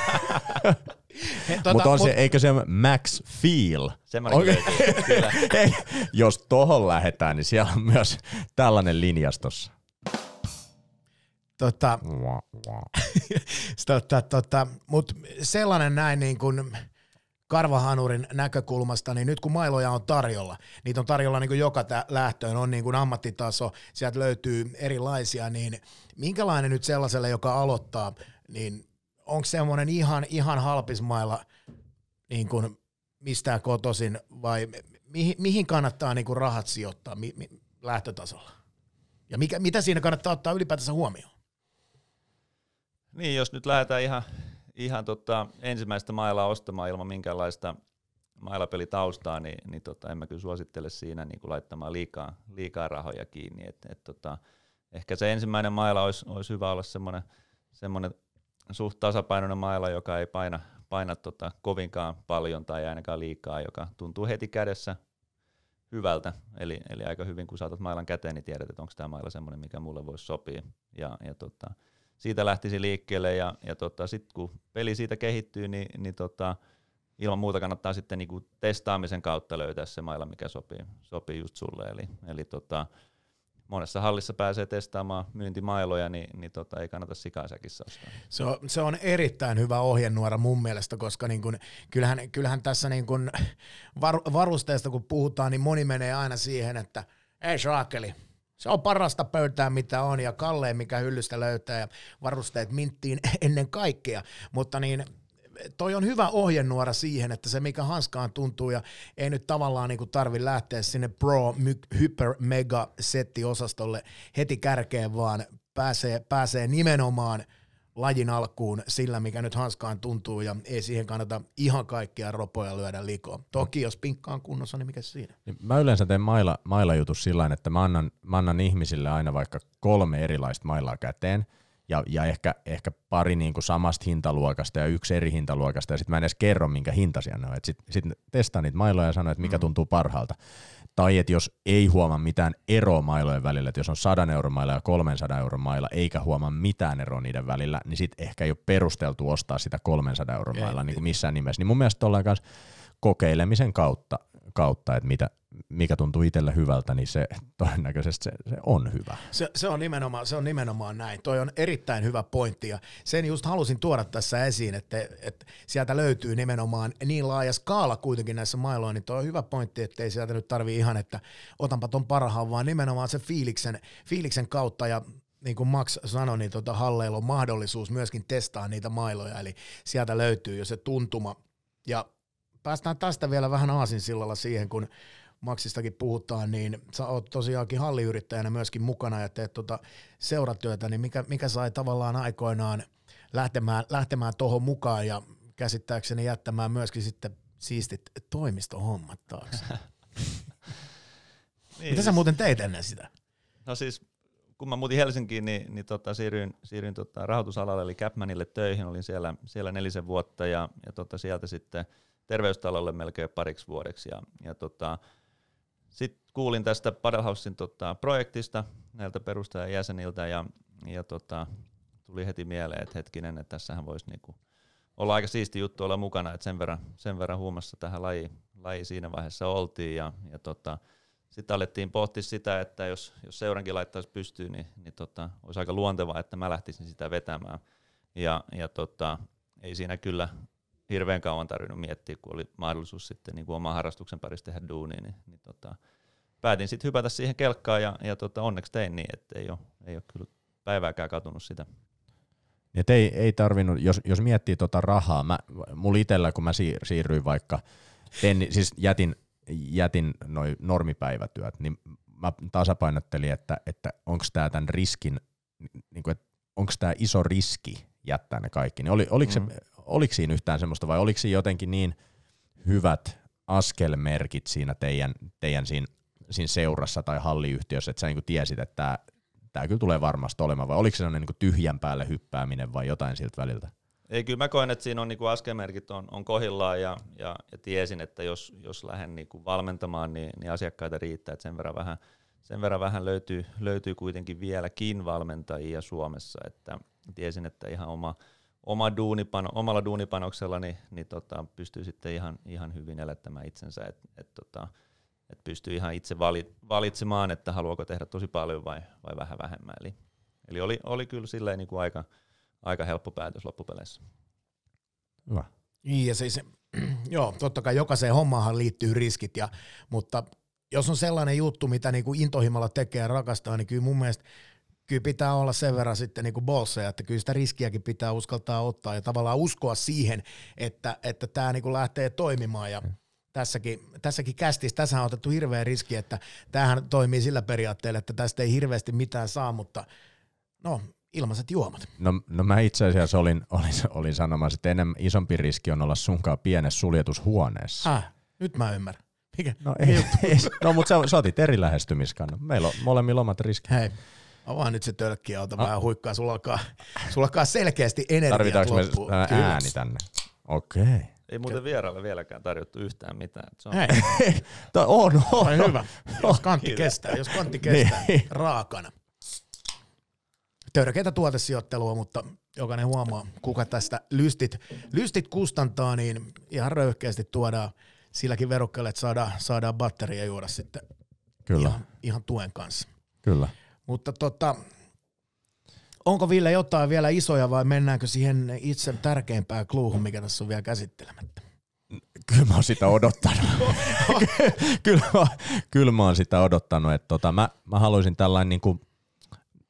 tuota, Mutta on mut, se, eikö se Max Feel? Semmoinen okay. kyllä. Jos tohon lähdetään, niin siellä on myös tällainen linjastossa. Tota, tota, tota, Mutta sellainen näin niin kuin karvahanurin näkökulmasta, niin nyt kun mailoja on tarjolla, niitä on tarjolla niin kuin joka tä- lähtöön, on niin kuin ammattitaso, sieltä löytyy erilaisia, niin minkälainen nyt sellaiselle, joka aloittaa, niin onko semmoinen ihan, ihan halpismailla niin kuin mistään kotoisin vai mihin, mihin kannattaa niin kuin rahat sijoittaa mi, mi, lähtötasolla? Ja mikä, mitä siinä kannattaa ottaa ylipäätänsä huomioon? Niin, jos nyt lähdetään ihan, ihan tota, ensimmäistä mailaa ostamaan ilman minkäänlaista mailapelitaustaa, niin, niin tota, en mä kyllä suosittele siinä niin kuin laittamaan liikaa, liikaa rahoja kiinni. Et, et, tota, ehkä se ensimmäinen maila olisi, olisi hyvä olla semmoinen, semmoinen suht tasapainoinen maila, joka ei paina, paina tota kovinkaan paljon tai ainakaan liikaa, joka tuntuu heti kädessä hyvältä. Eli, eli aika hyvin, kun saatat mailan käteen, niin tiedät, että onko tämä maila semmoinen, mikä mulle voisi sopia. Ja, ja tota, siitä lähtisi liikkeelle ja, ja tota, sitten kun peli siitä kehittyy, niin, niin tota, ilman muuta kannattaa sitten niinku testaamisen kautta löytää se mailla, mikä sopii, sopii just sulle. Eli, eli tota, monessa hallissa pääsee testaamaan myyntimailoja, niin, niin tota, ei kannata sikaisäkissä ostaa. Se on, se on erittäin hyvä ohjenuora mun mielestä, koska niin kun, kyllähän, kyllähän tässä niin kun var, varusteesta kun puhutaan, niin moni menee aina siihen, että ei saakeli, se on parasta pöytää, mitä on, ja kalleen, mikä hyllystä löytää, ja varusteet minttiin ennen kaikkea. Mutta niin, toi on hyvä ohjenuora siihen, että se mikä hanskaan tuntuu, ja ei nyt tavallaan niin tarvi lähteä sinne Pro Hyper Mega Setti-osastolle heti kärkeen, vaan pääsee, pääsee nimenomaan – lajin alkuun sillä, mikä nyt hanskaan tuntuu, ja ei siihen kannata ihan kaikkia ropoja lyödä likoon. Toki jos pinkka on kunnossa, niin mikä siinä? Niin mä yleensä teen maila, mailajutus sillä että mä annan, mä annan ihmisille aina vaikka kolme erilaista mailaa käteen, ja, ja ehkä, ehkä pari niin kuin samasta hintaluokasta ja yksi eri hintaluokasta, ja sitten mä en edes kerro, minkä hintaisia ne on. Sitten sit testaan niitä mailoja ja sanon, että mikä mm. tuntuu parhaalta. Tai että jos ei huomaa mitään eroa mailojen välillä, että jos on 100 euron mailla ja 300 euron mailla, eikä huomaa mitään eroa niiden välillä, niin sitten ehkä ei ole perusteltu ostaa sitä 300 euron mailla niin kuin missään nimessä. Niin mun mielestä ollaan myös kokeilemisen kautta, kautta että mitä, mikä tuntuu itselle hyvältä, niin se todennäköisesti se, se on hyvä. Se, se, on nimenomaan, se on nimenomaan näin. Toi on erittäin hyvä pointti ja sen just halusin tuoda tässä esiin, että, että sieltä löytyy nimenomaan niin laaja skaala kuitenkin näissä mailoissa, niin toi on hyvä pointti, että ei sieltä nyt tarvii ihan, että otanpa ton parhaan, vaan nimenomaan se fiiliksen, fiiliksen kautta ja niin kuin Max sanoi, niin tota Halleilla on mahdollisuus myöskin testaa niitä mailoja, eli sieltä löytyy jo se tuntuma. Ja päästään tästä vielä vähän aasinsillalla siihen, kun Maksistakin puhutaan, niin sä oot tosiaankin halliyrittäjänä myöskin mukana ja teet tuota seuratyötä, niin mikä, mikä sai tavallaan aikoinaan lähtemään, lähtemään tuohon mukaan ja käsittääkseni jättämään myöskin sitten siistit toimistohommat taakse. niin, Mitä siis, sä muuten teit ennen sitä? No siis kun mä muutin Helsinkiin, niin, niin tota, siirryin, siirryin tota, rahoitusalalle eli Capmanille töihin, olin siellä, siellä nelisen vuotta ja, ja tota, sieltä sitten terveystalolle melkein pariksi vuodeksi. Ja, ja tota, sitten kuulin tästä Padelhausin tota, projektista näiltä perustajajäseniltä ja, ja tota, tuli heti mieleen, että hetkinen, että tässähän voisi niinku olla aika siisti juttu olla mukana, että sen verran, sen verran huumassa tähän lajiin, laji siinä vaiheessa oltiin ja, ja tota, sitten alettiin pohtia sitä, että jos, jos seurankin laittaisi pystyyn, niin, niin tota, olisi aika luontevaa, että mä lähtisin sitä vetämään. Ja, ja tota, ei siinä kyllä hirveän kauan tarvinnut miettiä, kun oli mahdollisuus sitten niin kuin oman harrastuksen parissa tehdä duunia, niin, niin tota, päätin sitten hypätä siihen kelkkaan ja, ja tota, onneksi tein niin, että ei ole, ei ole kyllä päivääkään katunut sitä. Et ei, ei tarvinnut, jos, jos miettii tota rahaa, mä, mulla itsellä kun mä siirryin vaikka, en, siis jätin, jätin noin normipäivätyöt, niin mä tasapainottelin, että, että onko tämä tämän riskin, niin kuin, onko tämä iso riski jättää ne kaikki. Niin oli, oliko, mm. se, oliko siinä yhtään semmoista vai oliko siinä jotenkin niin hyvät askelmerkit siinä teidän, teidän siinä, siinä seurassa tai halliyhtiössä, että sä niin tiesit, että tämä tämä kyllä tulee varmasti olemaan, vai oliko se sellainen niin tyhjän päälle hyppääminen vai jotain siltä väliltä? Ei, kyllä mä koen, että siinä on niin askelmerkit on, on kohillaan ja, ja, ja, tiesin, että jos, jos lähden niin kuin valmentamaan, niin, niin, asiakkaita riittää, että sen verran vähän, sen verran vähän löytyy, löytyy kuitenkin vieläkin valmentajia Suomessa, että tiesin, että ihan oma, oma duunipano, omalla duunipanoksella niin, niin tota, pystyy sitten ihan, ihan hyvin elättämään itsensä, että et, tota, että pystyy ihan itse valitsemaan, että haluaako tehdä tosi paljon vai, vai vähän vähemmän. Eli, eli oli, oli kyllä silleen niin kuin aika, aika helppo päätös loppupeleissä. Hyvä. Niin, ja siis, joo, totta kai jokaiseen hommahan liittyy riskit, ja, mutta jos on sellainen juttu, mitä niin kuin intohimalla tekee ja rakastaa, niin kyllä mun mielestä kyllä pitää olla sen verran sitten niin kuin bolseja, että kyllä sitä riskiäkin pitää uskaltaa ottaa ja tavallaan uskoa siihen, että, että tämä niin kuin lähtee toimimaan ja tässäkin, tässäkin kästissä, tässä on otettu hirveä riski, että tämähän toimii sillä periaatteella, että tästä ei hirveästi mitään saa, mutta no, ilmaiset juomat. No, no mä itse asiassa olin, olin, olin sanomassa, että enemmän isompi riski on olla sunkaan pienessä suljetushuoneessa. Ah, nyt mä ymmärrän. Mikä? No, ei, ei, no mutta sä, sä otit eri lähestymiskannan. Meillä on molemmilla omat riskit. Hei, avaa nyt se tölkki auto, vähän huikkaa, sulla alkaa, sulla alkaa selkeästi energia Tarvitaanko me ääni tänne? Okei. Okay. Ei muuten vieraille vieläkään tarjottu yhtään mitään. Se on... Hei, on, on. hyvä. Jos kantti kestää, jos kantti kestää niin. raakana. Törkeitä tuotesijoittelua, mutta jokainen huomaa, kuka tästä lystit, lystit kustantaa, niin ihan röyhkeästi tuodaan silläkin verukkeelle, että saadaan, saadaan batteria juoda sitten Kyllä. Ihan, ihan tuen kanssa. Kyllä. Mutta tota, onko Ville jotain vielä isoja vai mennäänkö siihen itse tärkeimpään kluuhun, mikä tässä on vielä käsittelemättä? Kyllä mä oon sitä odottanut. kyllä, mä, kyllä mä oon sitä odottanut. Että tota, mä, mä haluaisin tällainen, niin kuin,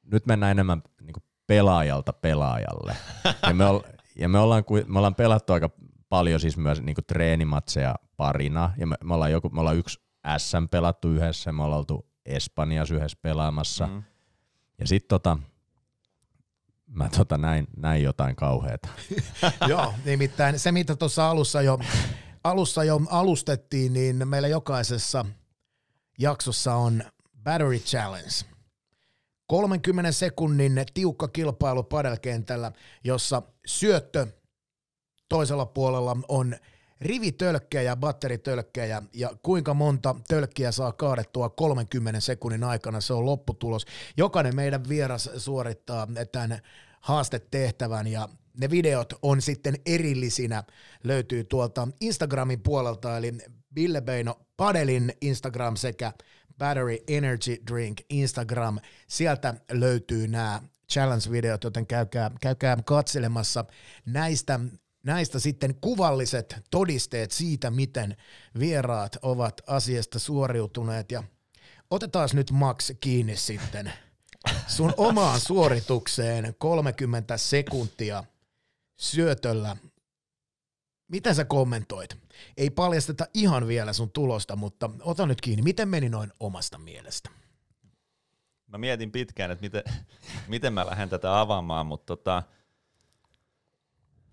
nyt mennään enemmän niin kuin pelaajalta pelaajalle. Ja me, ol, ja me, ollaan, me ollaan pelattu aika paljon siis myös niin kuin treenimatseja parina. Ja me, me, ollaan joku, me ollaan yksi SM pelattu yhdessä, me ollaan oltu Espanjassa yhdessä pelaamassa. Mm. Ja sitten tota, mä tota näin, näin jotain kauheata. Joo, nimittäin se mitä tuossa alussa jo, alussa jo alustettiin, niin meillä jokaisessa jaksossa on Battery Challenge. 30 sekunnin tiukka kilpailu padelkentällä, jossa syöttö toisella puolella on rivitölkkejä, batteritölkkejä ja kuinka monta tölkkiä saa kaadettua 30 sekunnin aikana, se on lopputulos. Jokainen meidän vieras suorittaa tämän haastetehtävän ja ne videot on sitten erillisinä, löytyy tuolta Instagramin puolelta, eli Ville Beino Padelin Instagram sekä Battery Energy Drink Instagram. Sieltä löytyy nämä challenge-videot, joten käykää, käykää katselemassa näistä näistä sitten kuvalliset todisteet siitä, miten vieraat ovat asiasta suoriutuneet. Ja otetaan nyt Max kiinni sitten sun omaan suoritukseen 30 sekuntia syötöllä. Mitä sä kommentoit? Ei paljasteta ihan vielä sun tulosta, mutta ota nyt kiinni. Miten meni noin omasta mielestä? Mä mietin pitkään, että miten, miten mä lähden tätä avaamaan, mutta tota,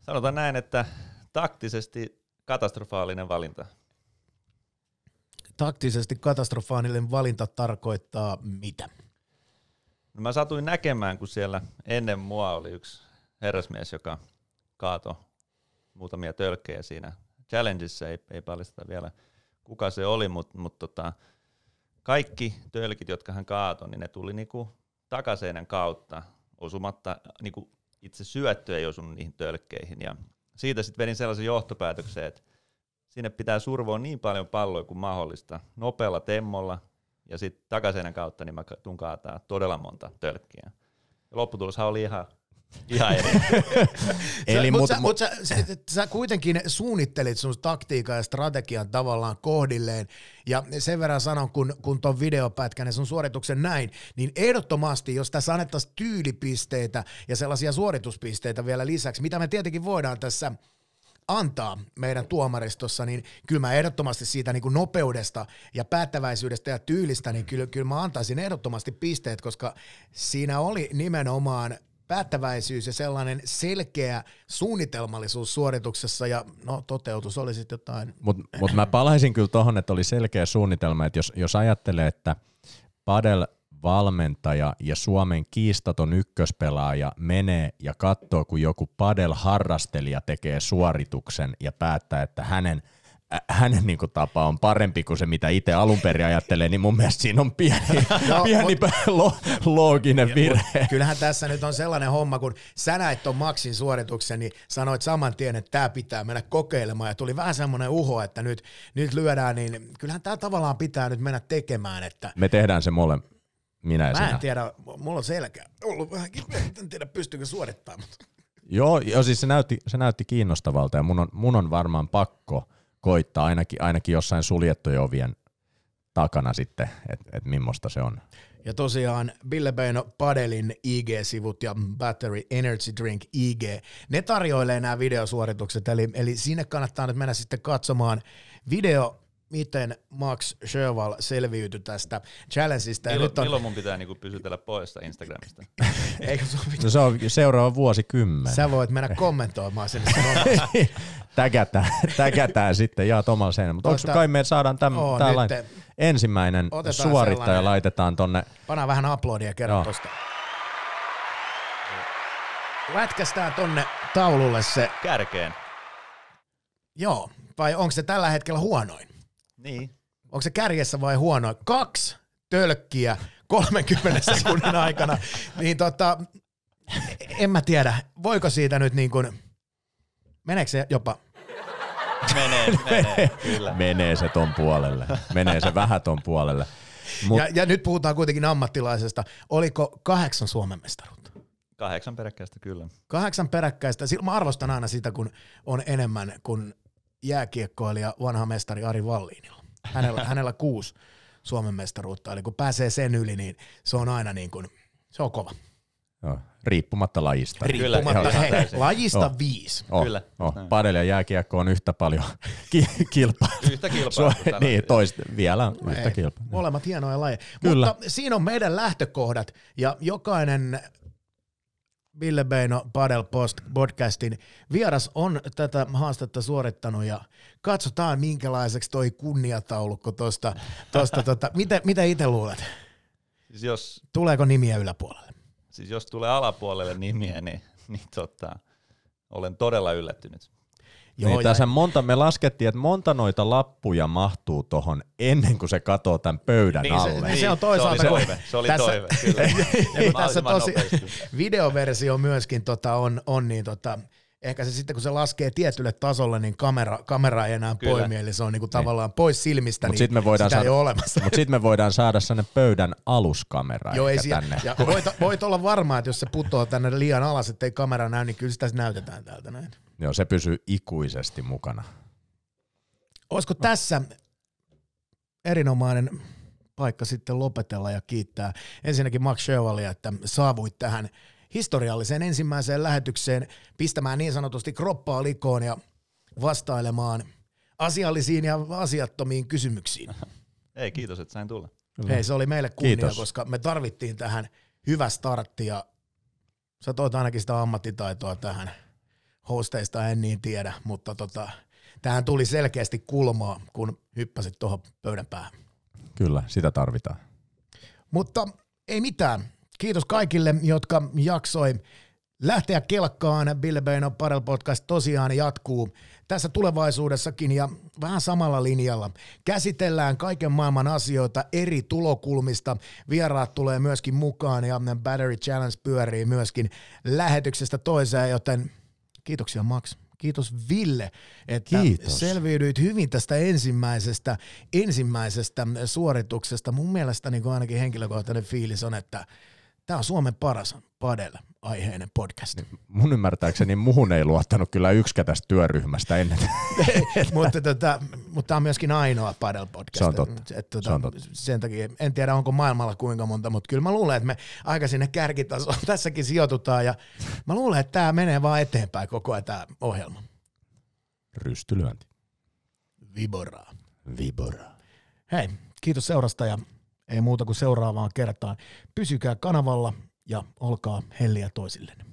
Sanotaan näin, että taktisesti katastrofaalinen valinta. Taktisesti katastrofaalinen valinta tarkoittaa mitä? No mä satuin näkemään, kun siellä ennen mua oli yksi herrasmies, joka kaato muutamia tölkkejä siinä challengeissa, ei, ei paljasteta vielä kuka se oli, mutta mut tota, kaikki tölkit, jotka hän kaatoi, niin ne tuli niinku takaseinän kautta osumatta niinku itse syöttö ei osunut niihin tölkkeihin. Ja siitä sitten vedin sellaisen johtopäätöksen, että sinne pitää survoa niin paljon palloja kuin mahdollista, nopealla temmolla, ja sitten takaisin kautta niin mä tuun kaataa todella monta tölkkiä. Ja lopputuloshan oli ihan Ihan eri. Eli mutta mut, sä, mut sä, sä, sä, kuitenkin suunnittelit sun taktiikan ja strategian tavallaan kohdilleen, ja sen verran sanon, kun, kun ton videopätkän ja sun suorituksen näin, niin ehdottomasti, jos tässä annettaisiin tyylipisteitä ja sellaisia suorituspisteitä vielä lisäksi, mitä me tietenkin voidaan tässä antaa meidän tuomaristossa, niin kyllä mä ehdottomasti siitä niin kuin nopeudesta ja päättäväisyydestä ja tyylistä, niin kyllä, kyllä mä antaisin ehdottomasti pisteet, koska siinä oli nimenomaan päättäväisyys ja sellainen selkeä suunnitelmallisuus suorituksessa ja no toteutus oli sitten jotain. Mutta mut mä palaisin kyllä tuohon, että oli selkeä suunnitelma, että jos, jos ajattelee, että padel valmentaja ja Suomen kiistaton ykköspelaaja menee ja katsoo, kun joku padel-harrastelija tekee suorituksen ja päättää, että hänen – hänen niin kuin, tapa on parempi kuin se, mitä itse alun perin ajattelee, niin mun mielestä siinä on pieni, no, pieni mut, lo, looginen virhe. Kyllähän tässä nyt on sellainen homma, kun sä näit ton Maxin suorituksen, niin sanoit saman tien, että tämä pitää mennä kokeilemaan, ja tuli vähän semmoinen uho, että nyt, nyt lyödään, niin kyllähän tämä tavallaan pitää nyt mennä tekemään. Että Me tehdään se mole, minä ja Mä en sinä. tiedä, mulla on selkä ollut vähän, en tiedä pystyykö suorittamaan. Mutta. Joo, jo, siis se näytti, se näytti kiinnostavalta ja mun on, mun on varmaan pakko – koittaa ainakin, ainakin jossain suljettujen ovien takana sitten, että et millaista se on. Ja tosiaan Beino Padelin IG-sivut ja Battery Energy Drink IG, ne tarjoilee nämä videosuoritukset, eli, eli sinne kannattaa nyt mennä sitten katsomaan video miten Max Sherwall selviytyi tästä challengeista. Nyt on... milloin mun pitää niinku pysytellä pois Instagramista? Eikö se, no se on seuraava vuosikymmen. Sä voit mennä kommentoimaan sinne. tägätään, tägätään sitten, jaa omalla sen. Mutta onko kai me saadaan täm, Oo, ensimmäinen Otetaan suorittaja sellainen. laitetaan tonne. Pana vähän aplodia kerran tosta. Lätkästään tonne taululle se. Kärkeen. Joo, vai onko se tällä hetkellä huonoin? Niin. Onko se kärjessä vai huono? Kaksi tölkkiä 30 sekunnin aikana. Niin tota, en mä tiedä, voiko siitä nyt niin kuin, meneekö se jopa Menee, menee, kyllä. Menee se ton puolelle. Menee se vähän ton puolelle. Mut... Ja, ja nyt puhutaan kuitenkin ammattilaisesta. Oliko kahdeksan Suomen mestaruutta? Kahdeksan peräkkäistä, kyllä. Kahdeksan peräkkäistä. Mä arvostan aina sitä, kun on enemmän kuin jääkiekkoilija, vanha mestari Ari Valliinilla. Hänellä, hänellä kuusi Suomen mestaruutta, eli kun pääsee sen yli, niin se on aina niin kuin, se on kova. Joo, riippumatta lajista. Riippumatta, Kyllä, hei, lajista oh. viisi. Oh, Kyllä. Oh. Padel ja jääkiekko on yhtä paljon ki- kilpaa. Yhtä kilpaa. niin, toista, vielä on yhtä kilpaa. Molemmat hienoja lajeja. Kyllä. Mutta siinä on meidän lähtökohdat, ja jokainen Ville Beino Padel Post podcastin vieras on tätä haastetta suorittanut ja katsotaan minkälaiseksi toi kunniataulukko tuosta. Tosta, tota, mitä, mitä itse luulet? Siis jos, Tuleeko nimiä yläpuolelle? Siis jos tulee alapuolelle nimiä, niin, niin tota, olen todella yllättynyt. Joo, niin tässä monta, me laskettiin, että monta noita lappuja mahtuu tuohon ennen kuin se katoo tämän pöydän niin alle. Se, niin se on toisaalta. Se oli toive, se oli tässä, toive kyllä. ja kun tässä tosi, videoversio myöskin tota on, on niin tota, ehkä se sitten kun se laskee tietylle tasolle, niin kamera, kamera ei enää Kyllä. poimi, eli se on niinku niin. tavallaan pois silmistä, mut niin sit me voidaan sitä saada, ei ole olemassa. Mutta sitten me voidaan saada sinne pöydän aluskamera Joo, ei tänne. Ja voit, voit, olla varma, että jos se putoaa tänne liian alas, ettei kamera näy, niin kyllä sitä näytetään täältä näin. Joo, se pysyy ikuisesti mukana. Olisiko tässä erinomainen paikka sitten lopetella ja kiittää ensinnäkin Max Sherwallia, että saavuit tähän historialliseen ensimmäiseen lähetykseen pistämään niin sanotusti kroppaa likoon ja vastailemaan asiallisiin ja asiattomiin kysymyksiin. Ei, kiitos, että sain tulla. Hei, se oli meille kunnia, kiitos. koska me tarvittiin tähän hyvä startti ja sä toit ainakin sitä ammattitaitoa tähän. Hosteista en niin tiedä, mutta tota, tähän tuli selkeästi kulmaa, kun hyppäsit tuohon pöydän päähän. Kyllä, sitä tarvitaan. Mutta ei mitään. Kiitos kaikille, jotka jaksoi lähteä kelkkaan. Bill Beino Parel Podcast tosiaan jatkuu tässä tulevaisuudessakin ja vähän samalla linjalla. Käsitellään kaiken maailman asioita eri tulokulmista. Vieraat tulee myöskin mukaan ja Battery Challenge pyörii myöskin lähetyksestä toiseen, joten kiitoksia Max. kiitos Ville, että Kiitos. selviydyit hyvin tästä ensimmäisestä, ensimmäisestä suorituksesta. Mun mielestä niin ainakin henkilökohtainen fiilis on, että tämä on Suomen paras padel aiheinen podcast. Mun ymmärtääkseni muhun ei luottanut kyllä yksikään tästä työryhmästä ennen. mutta tota, mutta tämä on myöskin ainoa padel podcast. Se on totta. Et, tota, Se on totta. Sen takia, en tiedä onko maailmalla kuinka monta, mutta kyllä mä luulen, että me aika sinne kärkitasoon tässäkin sijoitutaan ja mä luulen, että tämä menee vaan eteenpäin koko ajan tämä ohjelma. Rystylyönti. Viboraa. Vibora. Hei, kiitos seurasta ja ei muuta kuin seuraavaan kertaan. Pysykää kanavalla ja olkaa helliä toisillenne.